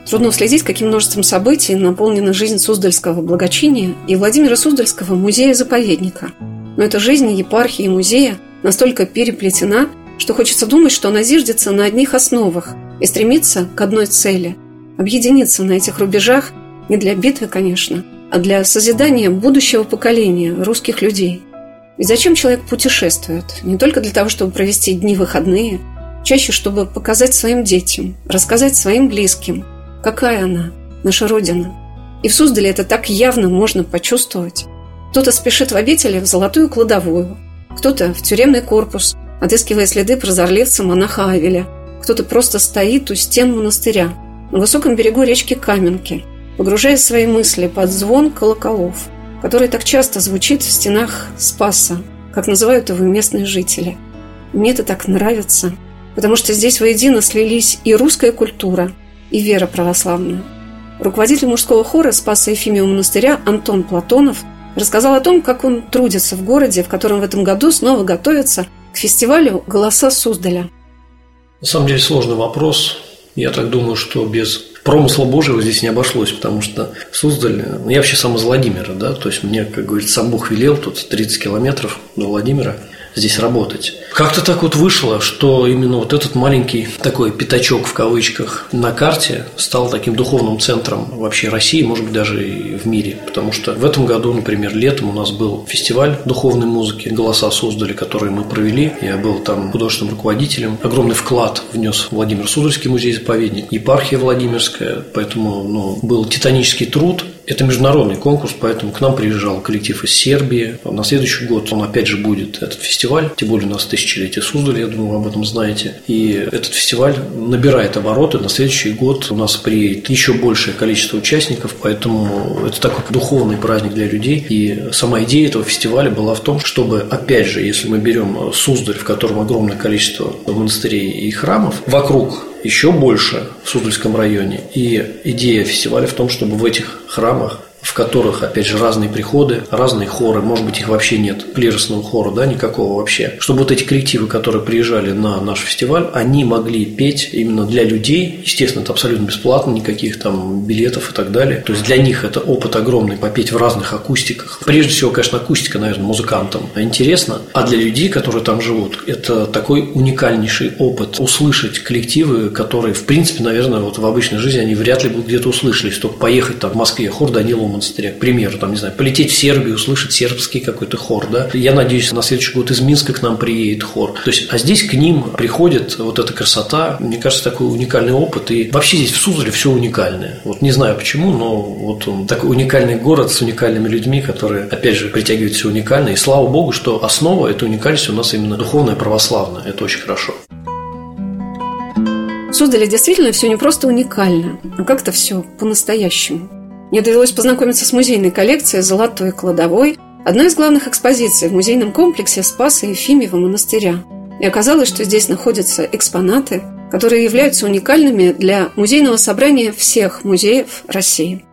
Трудно следить, каким множеством событий наполнена жизнь Суздальского благочиния и Владимира Суздальского музея-заповедника. Но эта жизнь епархии и музея настолько переплетена, что хочется думать, что она зиждется на одних основах и стремится к одной цели – объединиться на этих рубежах не для битвы, конечно, а для созидания будущего поколения русских людей. Ведь зачем человек путешествует? Не только для того, чтобы провести дни выходные, чаще, чтобы показать своим детям, рассказать своим близким, какая она, наша Родина. И в Суздале это так явно можно почувствовать. Кто-то спешит в обители в золотую кладовую, кто-то в тюремный корпус – отыскивая следы прозорливца монаха Авеля. Кто-то просто стоит у стен монастыря, на высоком берегу речки Каменки, погружая свои мысли под звон колоколов, который так часто звучит в стенах Спаса, как называют его местные жители. Мне это так нравится, потому что здесь воедино слились и русская культура, и вера православная. Руководитель мужского хора Спаса Ефимия монастыря Антон Платонов рассказал о том, как он трудится в городе, в котором в этом году снова готовится к фестивалю «Голоса Суздаля». На самом деле сложный вопрос. Я так думаю, что без промысла Божьего здесь не обошлось, потому что Суздаль, ну, я вообще сам из Владимира, да, то есть мне, как говорится, сам Бог велел, тут 30 километров до Владимира – здесь работать. Как-то так вот вышло, что именно вот этот маленький такой пятачок в кавычках на карте стал таким духовным центром вообще России, может быть, даже и в мире. Потому что в этом году, например, летом у нас был фестиваль духовной музыки «Голоса создали», который мы провели. Я был там художественным руководителем. Огромный вклад внес Владимир Суздальский музей-заповедник, епархия Владимирская. Поэтому ну, был титанический труд это международный конкурс, поэтому к нам приезжал коллектив из Сербии. На следующий год он опять же будет этот фестиваль, тем более у нас тысячелетие Суздаля, я думаю, вы об этом знаете. И этот фестиваль набирает обороты. На следующий год у нас приедет еще большее количество участников, поэтому это такой духовный праздник для людей. И сама идея этого фестиваля была в том, чтобы, опять же, если мы берем Суздаль, в котором огромное количество монастырей и храмов, вокруг еще больше в Суздальском районе. И идея фестиваля в том, чтобы в этих храмах в которых, опять же, разные приходы, разные хоры, может быть, их вообще нет, клиросного хора, да, никакого вообще. Чтобы вот эти коллективы, которые приезжали на наш фестиваль, они могли петь именно для людей, естественно, это абсолютно бесплатно, никаких там билетов и так далее. То есть для них это опыт огромный, попеть в разных акустиках. Прежде всего, конечно, акустика, наверное, музыкантам интересно, а для людей, которые там живут, это такой уникальнейший опыт услышать коллективы, которые, в принципе, наверное, вот в обычной жизни они вряд ли бы где-то услышали, только поехать там в Москве, хор Данила монастыря, к примеру, там, не знаю, полететь в Сербию, услышать сербский какой-то хор, да. Я надеюсь, на следующий год из Минска к нам приедет хор. То есть, а здесь к ним приходит вот эта красота, мне кажется, такой уникальный опыт, и вообще здесь в Суздале все уникальное. Вот не знаю почему, но вот он такой уникальный город с уникальными людьми, которые, опять же, притягивают все уникальное. И слава богу, что основа этой уникальности у нас именно духовная православная. Это очень хорошо. Суздале действительно все не просто уникально, а как-то все по-настоящему. Мне довелось познакомиться с музейной коллекцией «Золотой кладовой», одной из главных экспозиций в музейном комплексе Спаса Ефимьева монастыря. И оказалось, что здесь находятся экспонаты, которые являются уникальными для музейного собрания всех музеев России.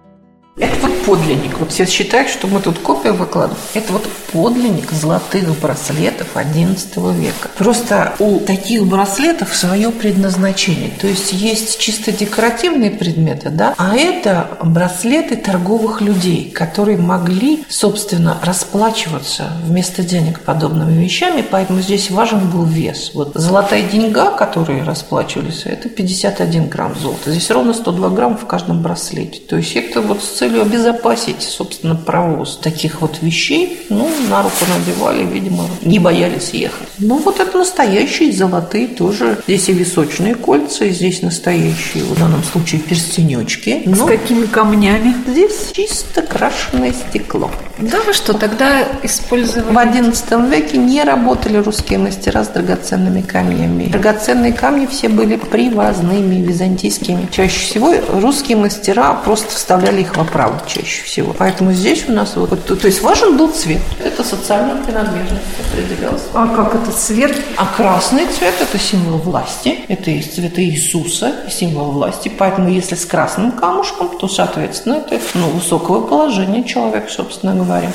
Это вот подлинник. Вот все считают, что мы тут копию выкладываем. Это вот подлинник золотых браслетов XI века. Просто у таких браслетов свое предназначение. То есть есть чисто декоративные предметы, да, а это браслеты торговых людей, которые могли, собственно, расплачиваться вместо денег подобными вещами, поэтому здесь важен был вес. Вот золотая деньга, которые расплачивались, это 51 грамм золота. Здесь ровно 102 грамма в каждом браслете. То есть это вот с целью обезопасить, собственно, провоз таких вот вещей, ну, на руку надевали, видимо, не боялись ехать. Ну, вот это настоящие золотые тоже. Здесь и височные кольца, и здесь настоящие, в данном случае, перстенечки. С Но какими камнями? Здесь чисто крашеное стекло. Да вы что, тогда использовали? В XI веке не работали русские мастера с драгоценными камнями. Драгоценные камни все были привозными, византийскими. Чаще всего русские мастера просто вставляли их в оправу чаще всего. Поэтому здесь у нас вот, то, есть важен был цвет. Это социальная принадлежность определялась. А как этот цвет? А красный цвет – это символ власти. Это из цвета Иисуса, символ власти. Поэтому если с красным камушком, то, соответственно, это ну, высокого положения человек, собственно говоря говорим.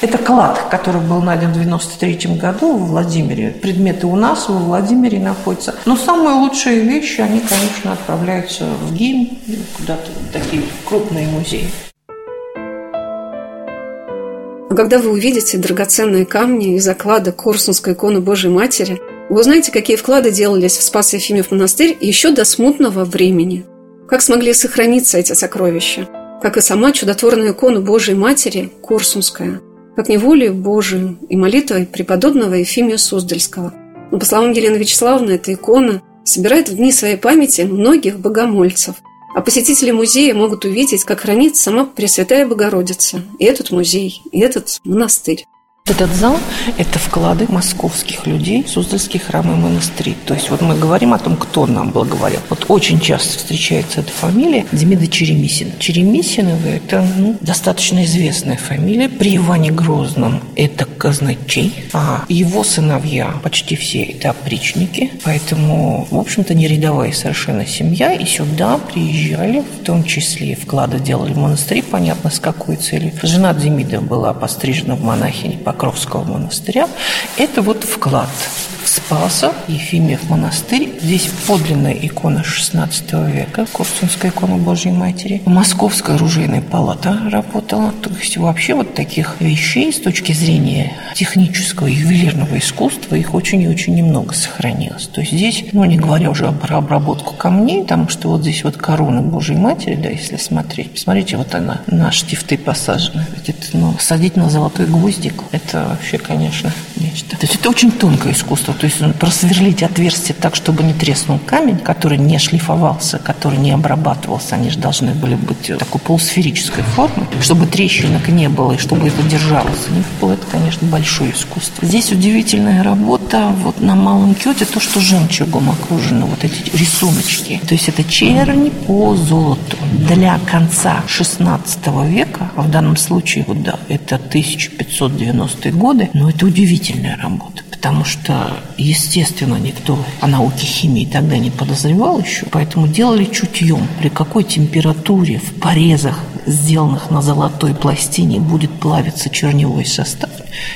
Это клад, который был найден в 93 году в Владимире. Предметы у нас во Владимире находятся. Но самые лучшие вещи, они, конечно, отправляются в ГИМ, куда-то такие крупные музеи. А когда вы увидите драгоценные камни из оклада Корсунской иконы Божьей Матери, вы узнаете, какие вклады делались в Спас Ефимев монастырь еще до смутного времени. Как смогли сохраниться эти сокровища – как и сама чудотворная икона Божией Матери Корсунская, как неволею Божию и молитвой преподобного Ефимия Суздальского. Но, по словам Елены Вячеславовны, эта икона собирает в дни своей памяти многих богомольцев, а посетители музея могут увидеть, как хранится сама Пресвятая Богородица, и этот музей, и этот монастырь. Этот зал – это вклады московских людей в Суздальские храмы и монастыри. То есть вот мы говорим о том, кто нам благоволил. Вот очень часто встречается эта фамилия Демида Черемисина. Черемисиновы – это ну, достаточно известная фамилия. При Иване Грозном это казначей, а его сыновья почти все это опричники. Поэтому, в общем-то, не рядовая совершенно семья. И сюда приезжали, в том числе вклады делали в монастыри, понятно, с какой целью. Жена Демида была пострижена в монахини Покровского монастыря, это вот вклад Спаса, Ефимиев монастырь. Здесь подлинная икона XVI века, Корсунская икона Божьей Матери. Московская оружейная палата работала. То есть вообще вот таких вещей с точки зрения технического ювелирного искусства их очень и очень немного сохранилось. То есть здесь, ну не говоря уже про обработку камней, потому что вот здесь вот корона Божьей Матери, да, если смотреть, посмотрите, вот она на штифты посажена. Ведь это, ну, садить на золотой гвоздик, это вообще, конечно, нечто. То есть это очень тонкое искусство то есть просверлить отверстие так, чтобы не треснул камень, который не шлифовался, который не обрабатывался, они же должны были быть такой полусферической формы, чтобы трещинок не было и чтобы это держалось. Лифпол – это, конечно, большое искусство. Здесь удивительная работа вот на малом кете, то, что жемчугом окружено, вот эти рисуночки. То есть это черни по золоту. Для конца 16 века, а в данном случае, вот да, это 1590-е годы, но это удивительная работа потому что, естественно, никто о науке химии тогда не подозревал еще, поэтому делали чутьем, при какой температуре в порезах, сделанных на золотой пластине, будет плавиться черневой состав.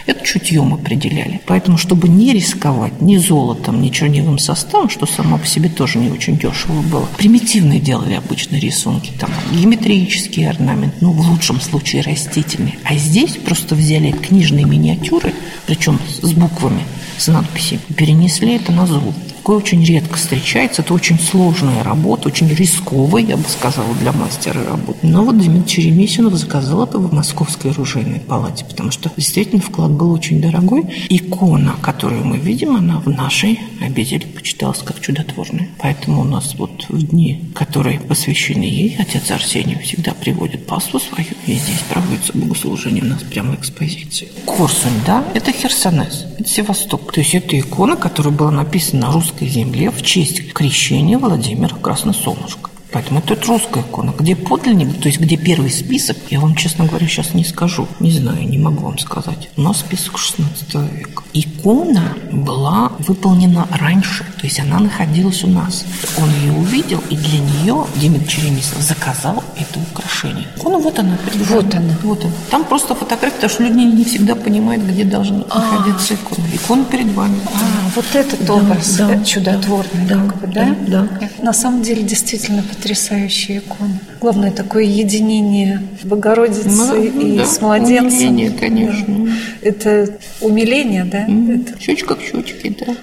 Это чутьем определяли. Поэтому, чтобы не рисковать ни золотом, ни черневым составом, что само по себе тоже не очень дешево было, примитивные делали обычно рисунки, там геометрический орнамент, ну, в лучшем случае растительный. А здесь просто взяли книжные миниатюры, причем с буквами, с надписью, перенесли это на золото. Такое очень редко встречается. Это очень сложная работа, очень рисковая, я бы сказала, для мастера работы. Но вот Дмитрий Черемисинов заказал это в Московской оружейной палате, потому что действительно вклад был очень дорогой. Икона, которую мы видим, она в нашей обители почиталась как чудотворная. Поэтому у нас вот в дни, которые посвящены ей, отец Арсений всегда приводит паству свою, и здесь проводится богослужение у нас прямо экспозиции. Корсунь, да, это Херсонес, это Севастополь. То есть это икона, которая была написана на русском русской земле в честь крещения Владимира Красносолнышка. Поэтому это русская икона. Где подлинник, то есть где первый список, я вам, честно говоря, сейчас не скажу. Не знаю, не могу вам сказать. У нас список 16 века. Икона была выполнена раньше, то есть она находилась у нас. Он ее увидел, и для нее Дмитрий Черемисов заказал это украшение. Икона вот она. Вот она. Вот она. Там просто фотография, потому что люди не всегда понимают, где должна а. находиться икона. Икона перед вами. А, вот этот образ да, чудотворный, да, как бы, да? Да. На самом деле, действительно потрясающая икона. Главное такое единение Богородицы ну, и да, с младенцем. Умиление, конечно. Это умиление, да? Mm. Это... Щечка к щечке, да.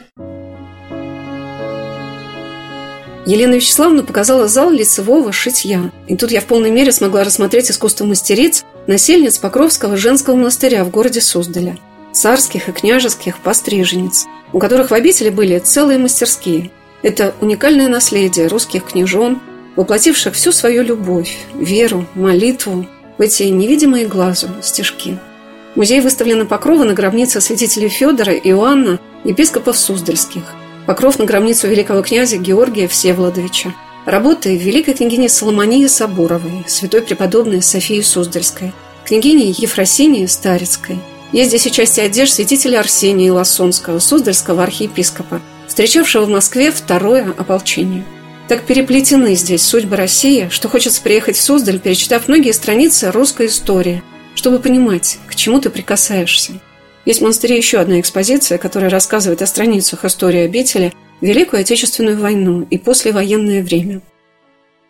Елена Вячеславовна показала зал лицевого шитья. И тут я в полной мере смогла рассмотреть искусство мастериц, насельниц Покровского женского монастыря в городе Суздаля. Царских и княжеских постриженец, у которых в обители были целые мастерские. Это уникальное наследие русских княжон, воплотивших всю свою любовь, веру, молитву в эти невидимые глазу стежки. Музей выставлен на Покрова на гробнице святителей Федора Иоанна, епископов Суздальских. Покров на гробницу великого князя Георгия Всеволодовича. Работы великой княгини Соломонии Соборовой, святой преподобной Софии Суздальской, княгини Ефросинии Старицкой. Есть здесь и части одежд святителя Арсения Лосонского, Суздальского архиепископа, встречавшего в Москве второе ополчение. Так переплетены здесь судьбы России, что хочется приехать в Суздаль, перечитав многие страницы русской истории, чтобы понимать, к чему ты прикасаешься. Есть в монастыре еще одна экспозиция, которая рассказывает о страницах истории обители, Великую Отечественную войну и послевоенное время.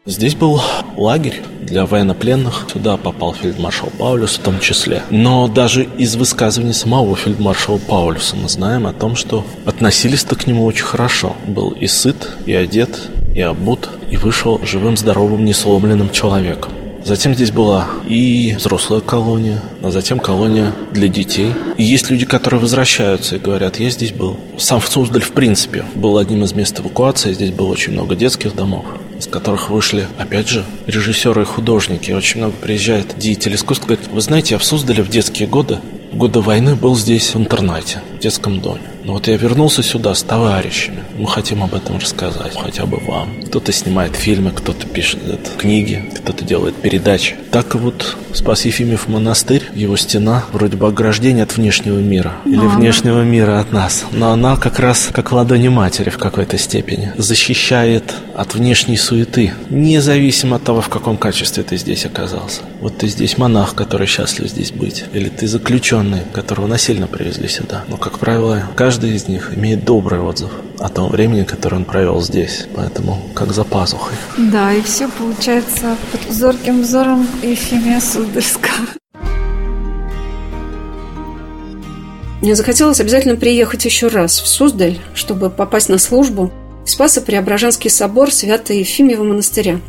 Здесь был лагерь для военнопленных. Сюда попал фельдмаршал Паулюс в том числе. Но даже из высказываний самого фельдмаршала Паулюса мы знаем о том, что относились-то к нему очень хорошо. Был и сыт, и одет, и обут, и вышел живым, здоровым, несломленным человеком. Затем здесь была и взрослая колония, а затем колония для детей. И есть люди, которые возвращаются и говорят, я здесь был. Сам Суздаль, в принципе, был одним из мест эвакуации. Здесь было очень много детских домов из которых вышли, опять же, режиссеры и художники. Очень много приезжает деятели искусства, говорят, вы знаете, я в Суздале в детские годы, в годы войны был здесь в интернате, в детском доме. Но вот я вернулся сюда с товарищами. Мы хотим об этом рассказать, хотя бы вам. Кто-то снимает фильмы, кто-то пишет это, книги, кто-то делает передачи. Так и вот Спас Ефимов монастырь, его стена, вроде бы ограждение от внешнего мира. Или Мама. внешнего мира от нас. Но она как раз как ладони матери в какой-то степени. Защищает от внешней суеты. Независимо от того, в каком качестве ты здесь оказался. Вот ты здесь монах, который счастлив здесь быть. Или ты заключенный, которого насильно привезли сюда. Но, как правило, каждый из них имеет добрый отзыв о том времени, которое он провел здесь. Поэтому как за пазухой. Да, и все получается под зорким взором Ефимия Суздальского. Мне захотелось обязательно приехать еще раз в Суздаль, чтобы попасть на службу в Спасо-Преображенский собор Свято Ефимьева монастыря.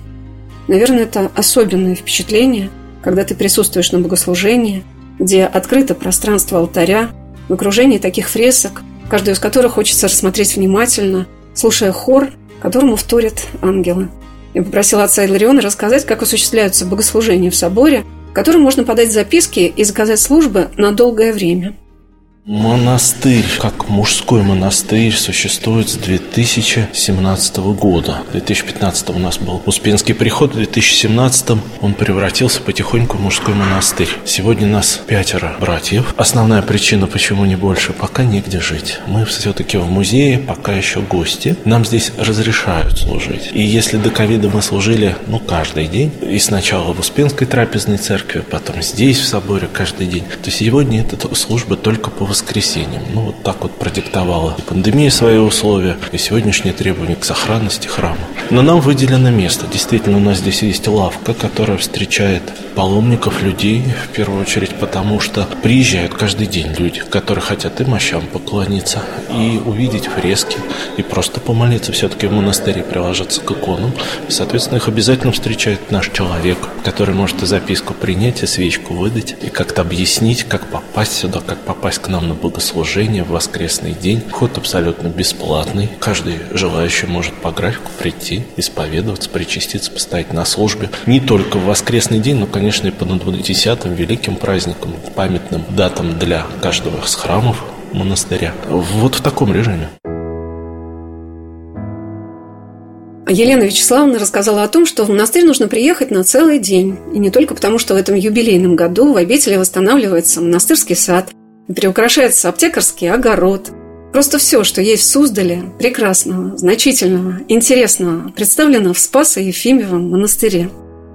Наверное, это особенное впечатление, когда ты присутствуешь на богослужении, где открыто пространство алтаря, в окружении таких фресок, каждую из которых хочется рассмотреть внимательно, слушая хор, которому вторят ангелы. Я попросила отца Илариона рассказать, как осуществляются богослужения в соборе, в котором можно подать записки и заказать службы на долгое время. Монастырь, как мужской монастырь, существует с 2017 года. В 2015 у нас был Успенский приход, в 2017 он превратился потихоньку в мужской монастырь. Сегодня нас пятеро братьев. Основная причина, почему не больше, пока негде жить. Мы все-таки в музее, пока еще гости. Нам здесь разрешают служить. И если до ковида мы служили, ну, каждый день, и сначала в Успенской трапезной церкви, потом здесь, в соборе, каждый день, то сегодня эта служба только по воскресеньям. Ну, вот так вот продиктовала пандемия свои условия, и сегодняшние требования к сохранности храма. Но нам выделено место. Действительно, у нас здесь есть лавка, которая встречает паломников, людей, в первую очередь, потому что приезжают каждый день люди, которые хотят и мощам поклониться, и увидеть фрески, и просто помолиться все-таки в монастыре, приложиться к иконам. Соответственно, их обязательно встречает наш человек, который может и записку принять, и свечку выдать, и как-то объяснить, как попасть сюда, как попасть к нам на богослужение в воскресный день. Вход абсолютно бесплатный. Каждый желающий может по графику прийти, исповедоваться, причаститься, постоять на службе. Не только в воскресный день, но, конечно, и по 20 великим праздникам, памятным датам для каждого из храмов монастыря. Вот в таком режиме. Елена Вячеславовна рассказала о том, что в монастырь нужно приехать на целый день. И не только потому, что в этом юбилейном году в обители восстанавливается монастырский сад – Приукрашается аптекарский огород. Просто все, что есть в Суздале, прекрасного, значительного, интересного, представлено в Спасо-Ефимьевом монастыре.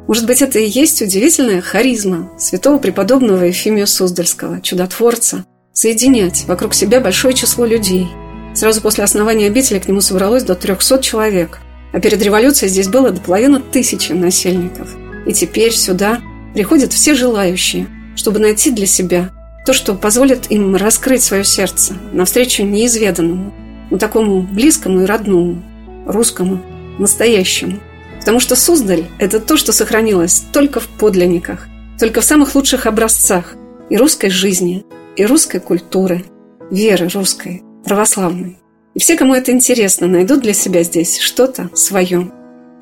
Может быть, это и есть удивительная харизма святого преподобного Ефимия Суздальского, чудотворца, соединять вокруг себя большое число людей. Сразу после основания обители к нему собралось до 300 человек, а перед революцией здесь было до половины тысячи насельников. И теперь сюда приходят все желающие, чтобы найти для себя то, что позволит им раскрыть свое сердце навстречу неизведанному, но такому близкому и родному, русскому, настоящему. Потому что Суздаль – это то, что сохранилось только в подлинниках, только в самых лучших образцах и русской жизни, и русской культуры, веры русской, православной. И все, кому это интересно, найдут для себя здесь что-то свое.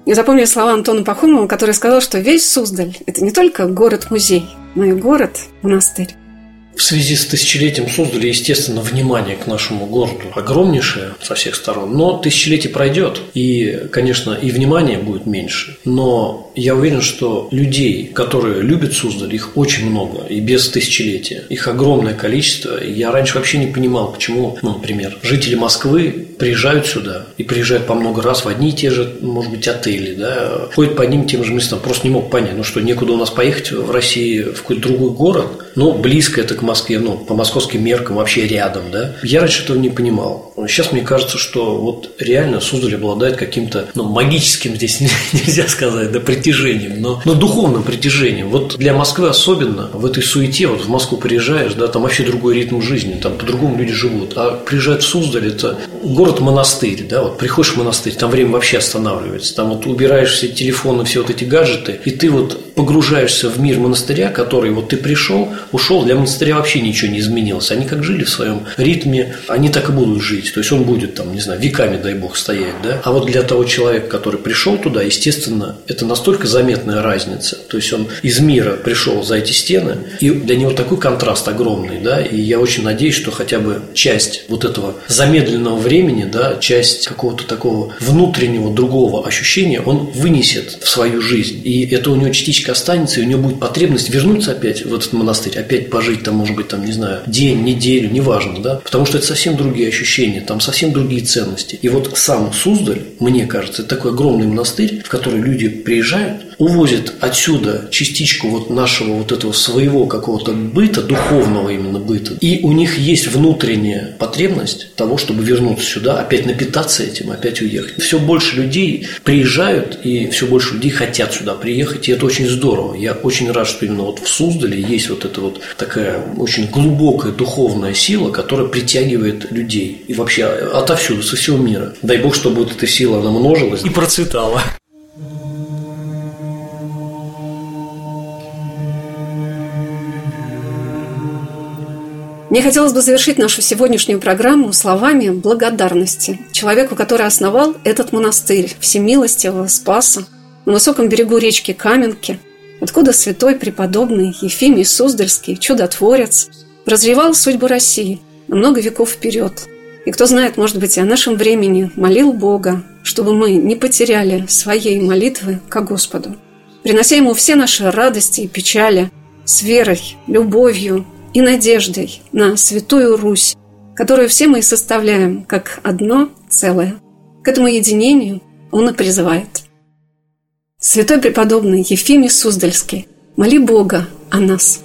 Я запомню слова Антона Пахомова, который сказал, что весь Суздаль – это не только город-музей, но и город-монастырь. В связи с тысячелетием создали, естественно, внимание к нашему городу огромнейшее со всех сторон. Но тысячелетие пройдет, и, конечно, и внимание будет меньше. Но я уверен, что людей, которые любят Суздаль, их очень много, и без тысячелетия. Их огромное количество. Я раньше вообще не понимал, почему, ну, например, жители Москвы приезжают сюда и приезжают по много раз в одни и те же, может быть, отели, да, ходят по одним тем же местам. Просто не мог понять, ну что, некуда у нас поехать в России в какой-то другой город, но близко это к Москве, ну, по московским меркам вообще рядом, да. Я раньше этого не понимал. Сейчас мне кажется, что вот реально Суздаль обладает каким-то, ну, магическим здесь нельзя сказать, да, притяжением, но, но духовным притяжением. Вот для Москвы особенно в этой суете, вот в Москву приезжаешь, да, там вообще другой ритм жизни, там по-другому люди живут. А приезжают в Суздаль, это город-монастырь, да, вот приходишь в монастырь, там время вообще останавливается, там вот убираешь все телефоны, все вот эти гаджеты, и ты вот погружаешься в мир монастыря, который вот ты пришел, ушел, для монастыря вообще ничего не изменилось. Они как жили в своем ритме, они так и будут жить. То есть он будет там, не знаю, веками, дай бог, стоять, да. А вот для того человека, который пришел туда, естественно, это настолько заметная разница. То есть он из мира пришел за эти стены, и для него такой контраст огромный, да. И я очень надеюсь, что хотя бы часть вот этого замедленного времени, да, часть какого-то такого внутреннего другого ощущения он вынесет в свою жизнь. И это у него частичка останется, и у него будет потребность вернуться опять в этот монастырь, опять пожить там, может быть, там, не знаю, день, неделю, неважно, да, потому что это совсем другие ощущения, там совсем другие ценности. И вот сам Суздаль, мне кажется, это такой огромный монастырь, в который люди приезжают, увозят отсюда частичку вот нашего вот этого своего какого-то быта, духовного именно быта, и у них есть внутренняя потребность того, чтобы вернуться сюда, опять напитаться этим, опять уехать. Все больше людей приезжают, и все больше людей хотят сюда приехать, и это очень здорово. Я очень рад, что именно вот в Суздале есть вот эта вот такая очень глубокая духовная сила, которая притягивает людей. И вообще отовсюду, со всего мира. Дай Бог, чтобы вот эта сила, она множилась и процветала. Мне хотелось бы завершить нашу сегодняшнюю программу словами благодарности человеку, который основал этот монастырь Всемилостивого Спаса на высоком берегу речки Каменки, откуда святой преподобный Ефимий Суздальский, чудотворец, разревал судьбу России на много веков вперед. И кто знает, может быть, и о нашем времени молил Бога, чтобы мы не потеряли своей молитвы к Господу, принося Ему все наши радости и печали с верой, любовью и надеждой на Святую Русь, которую все мы составляем как одно целое. К этому единению Он и призывает. Святой преподобный Ефимий Суздальский, моли Бога о нас –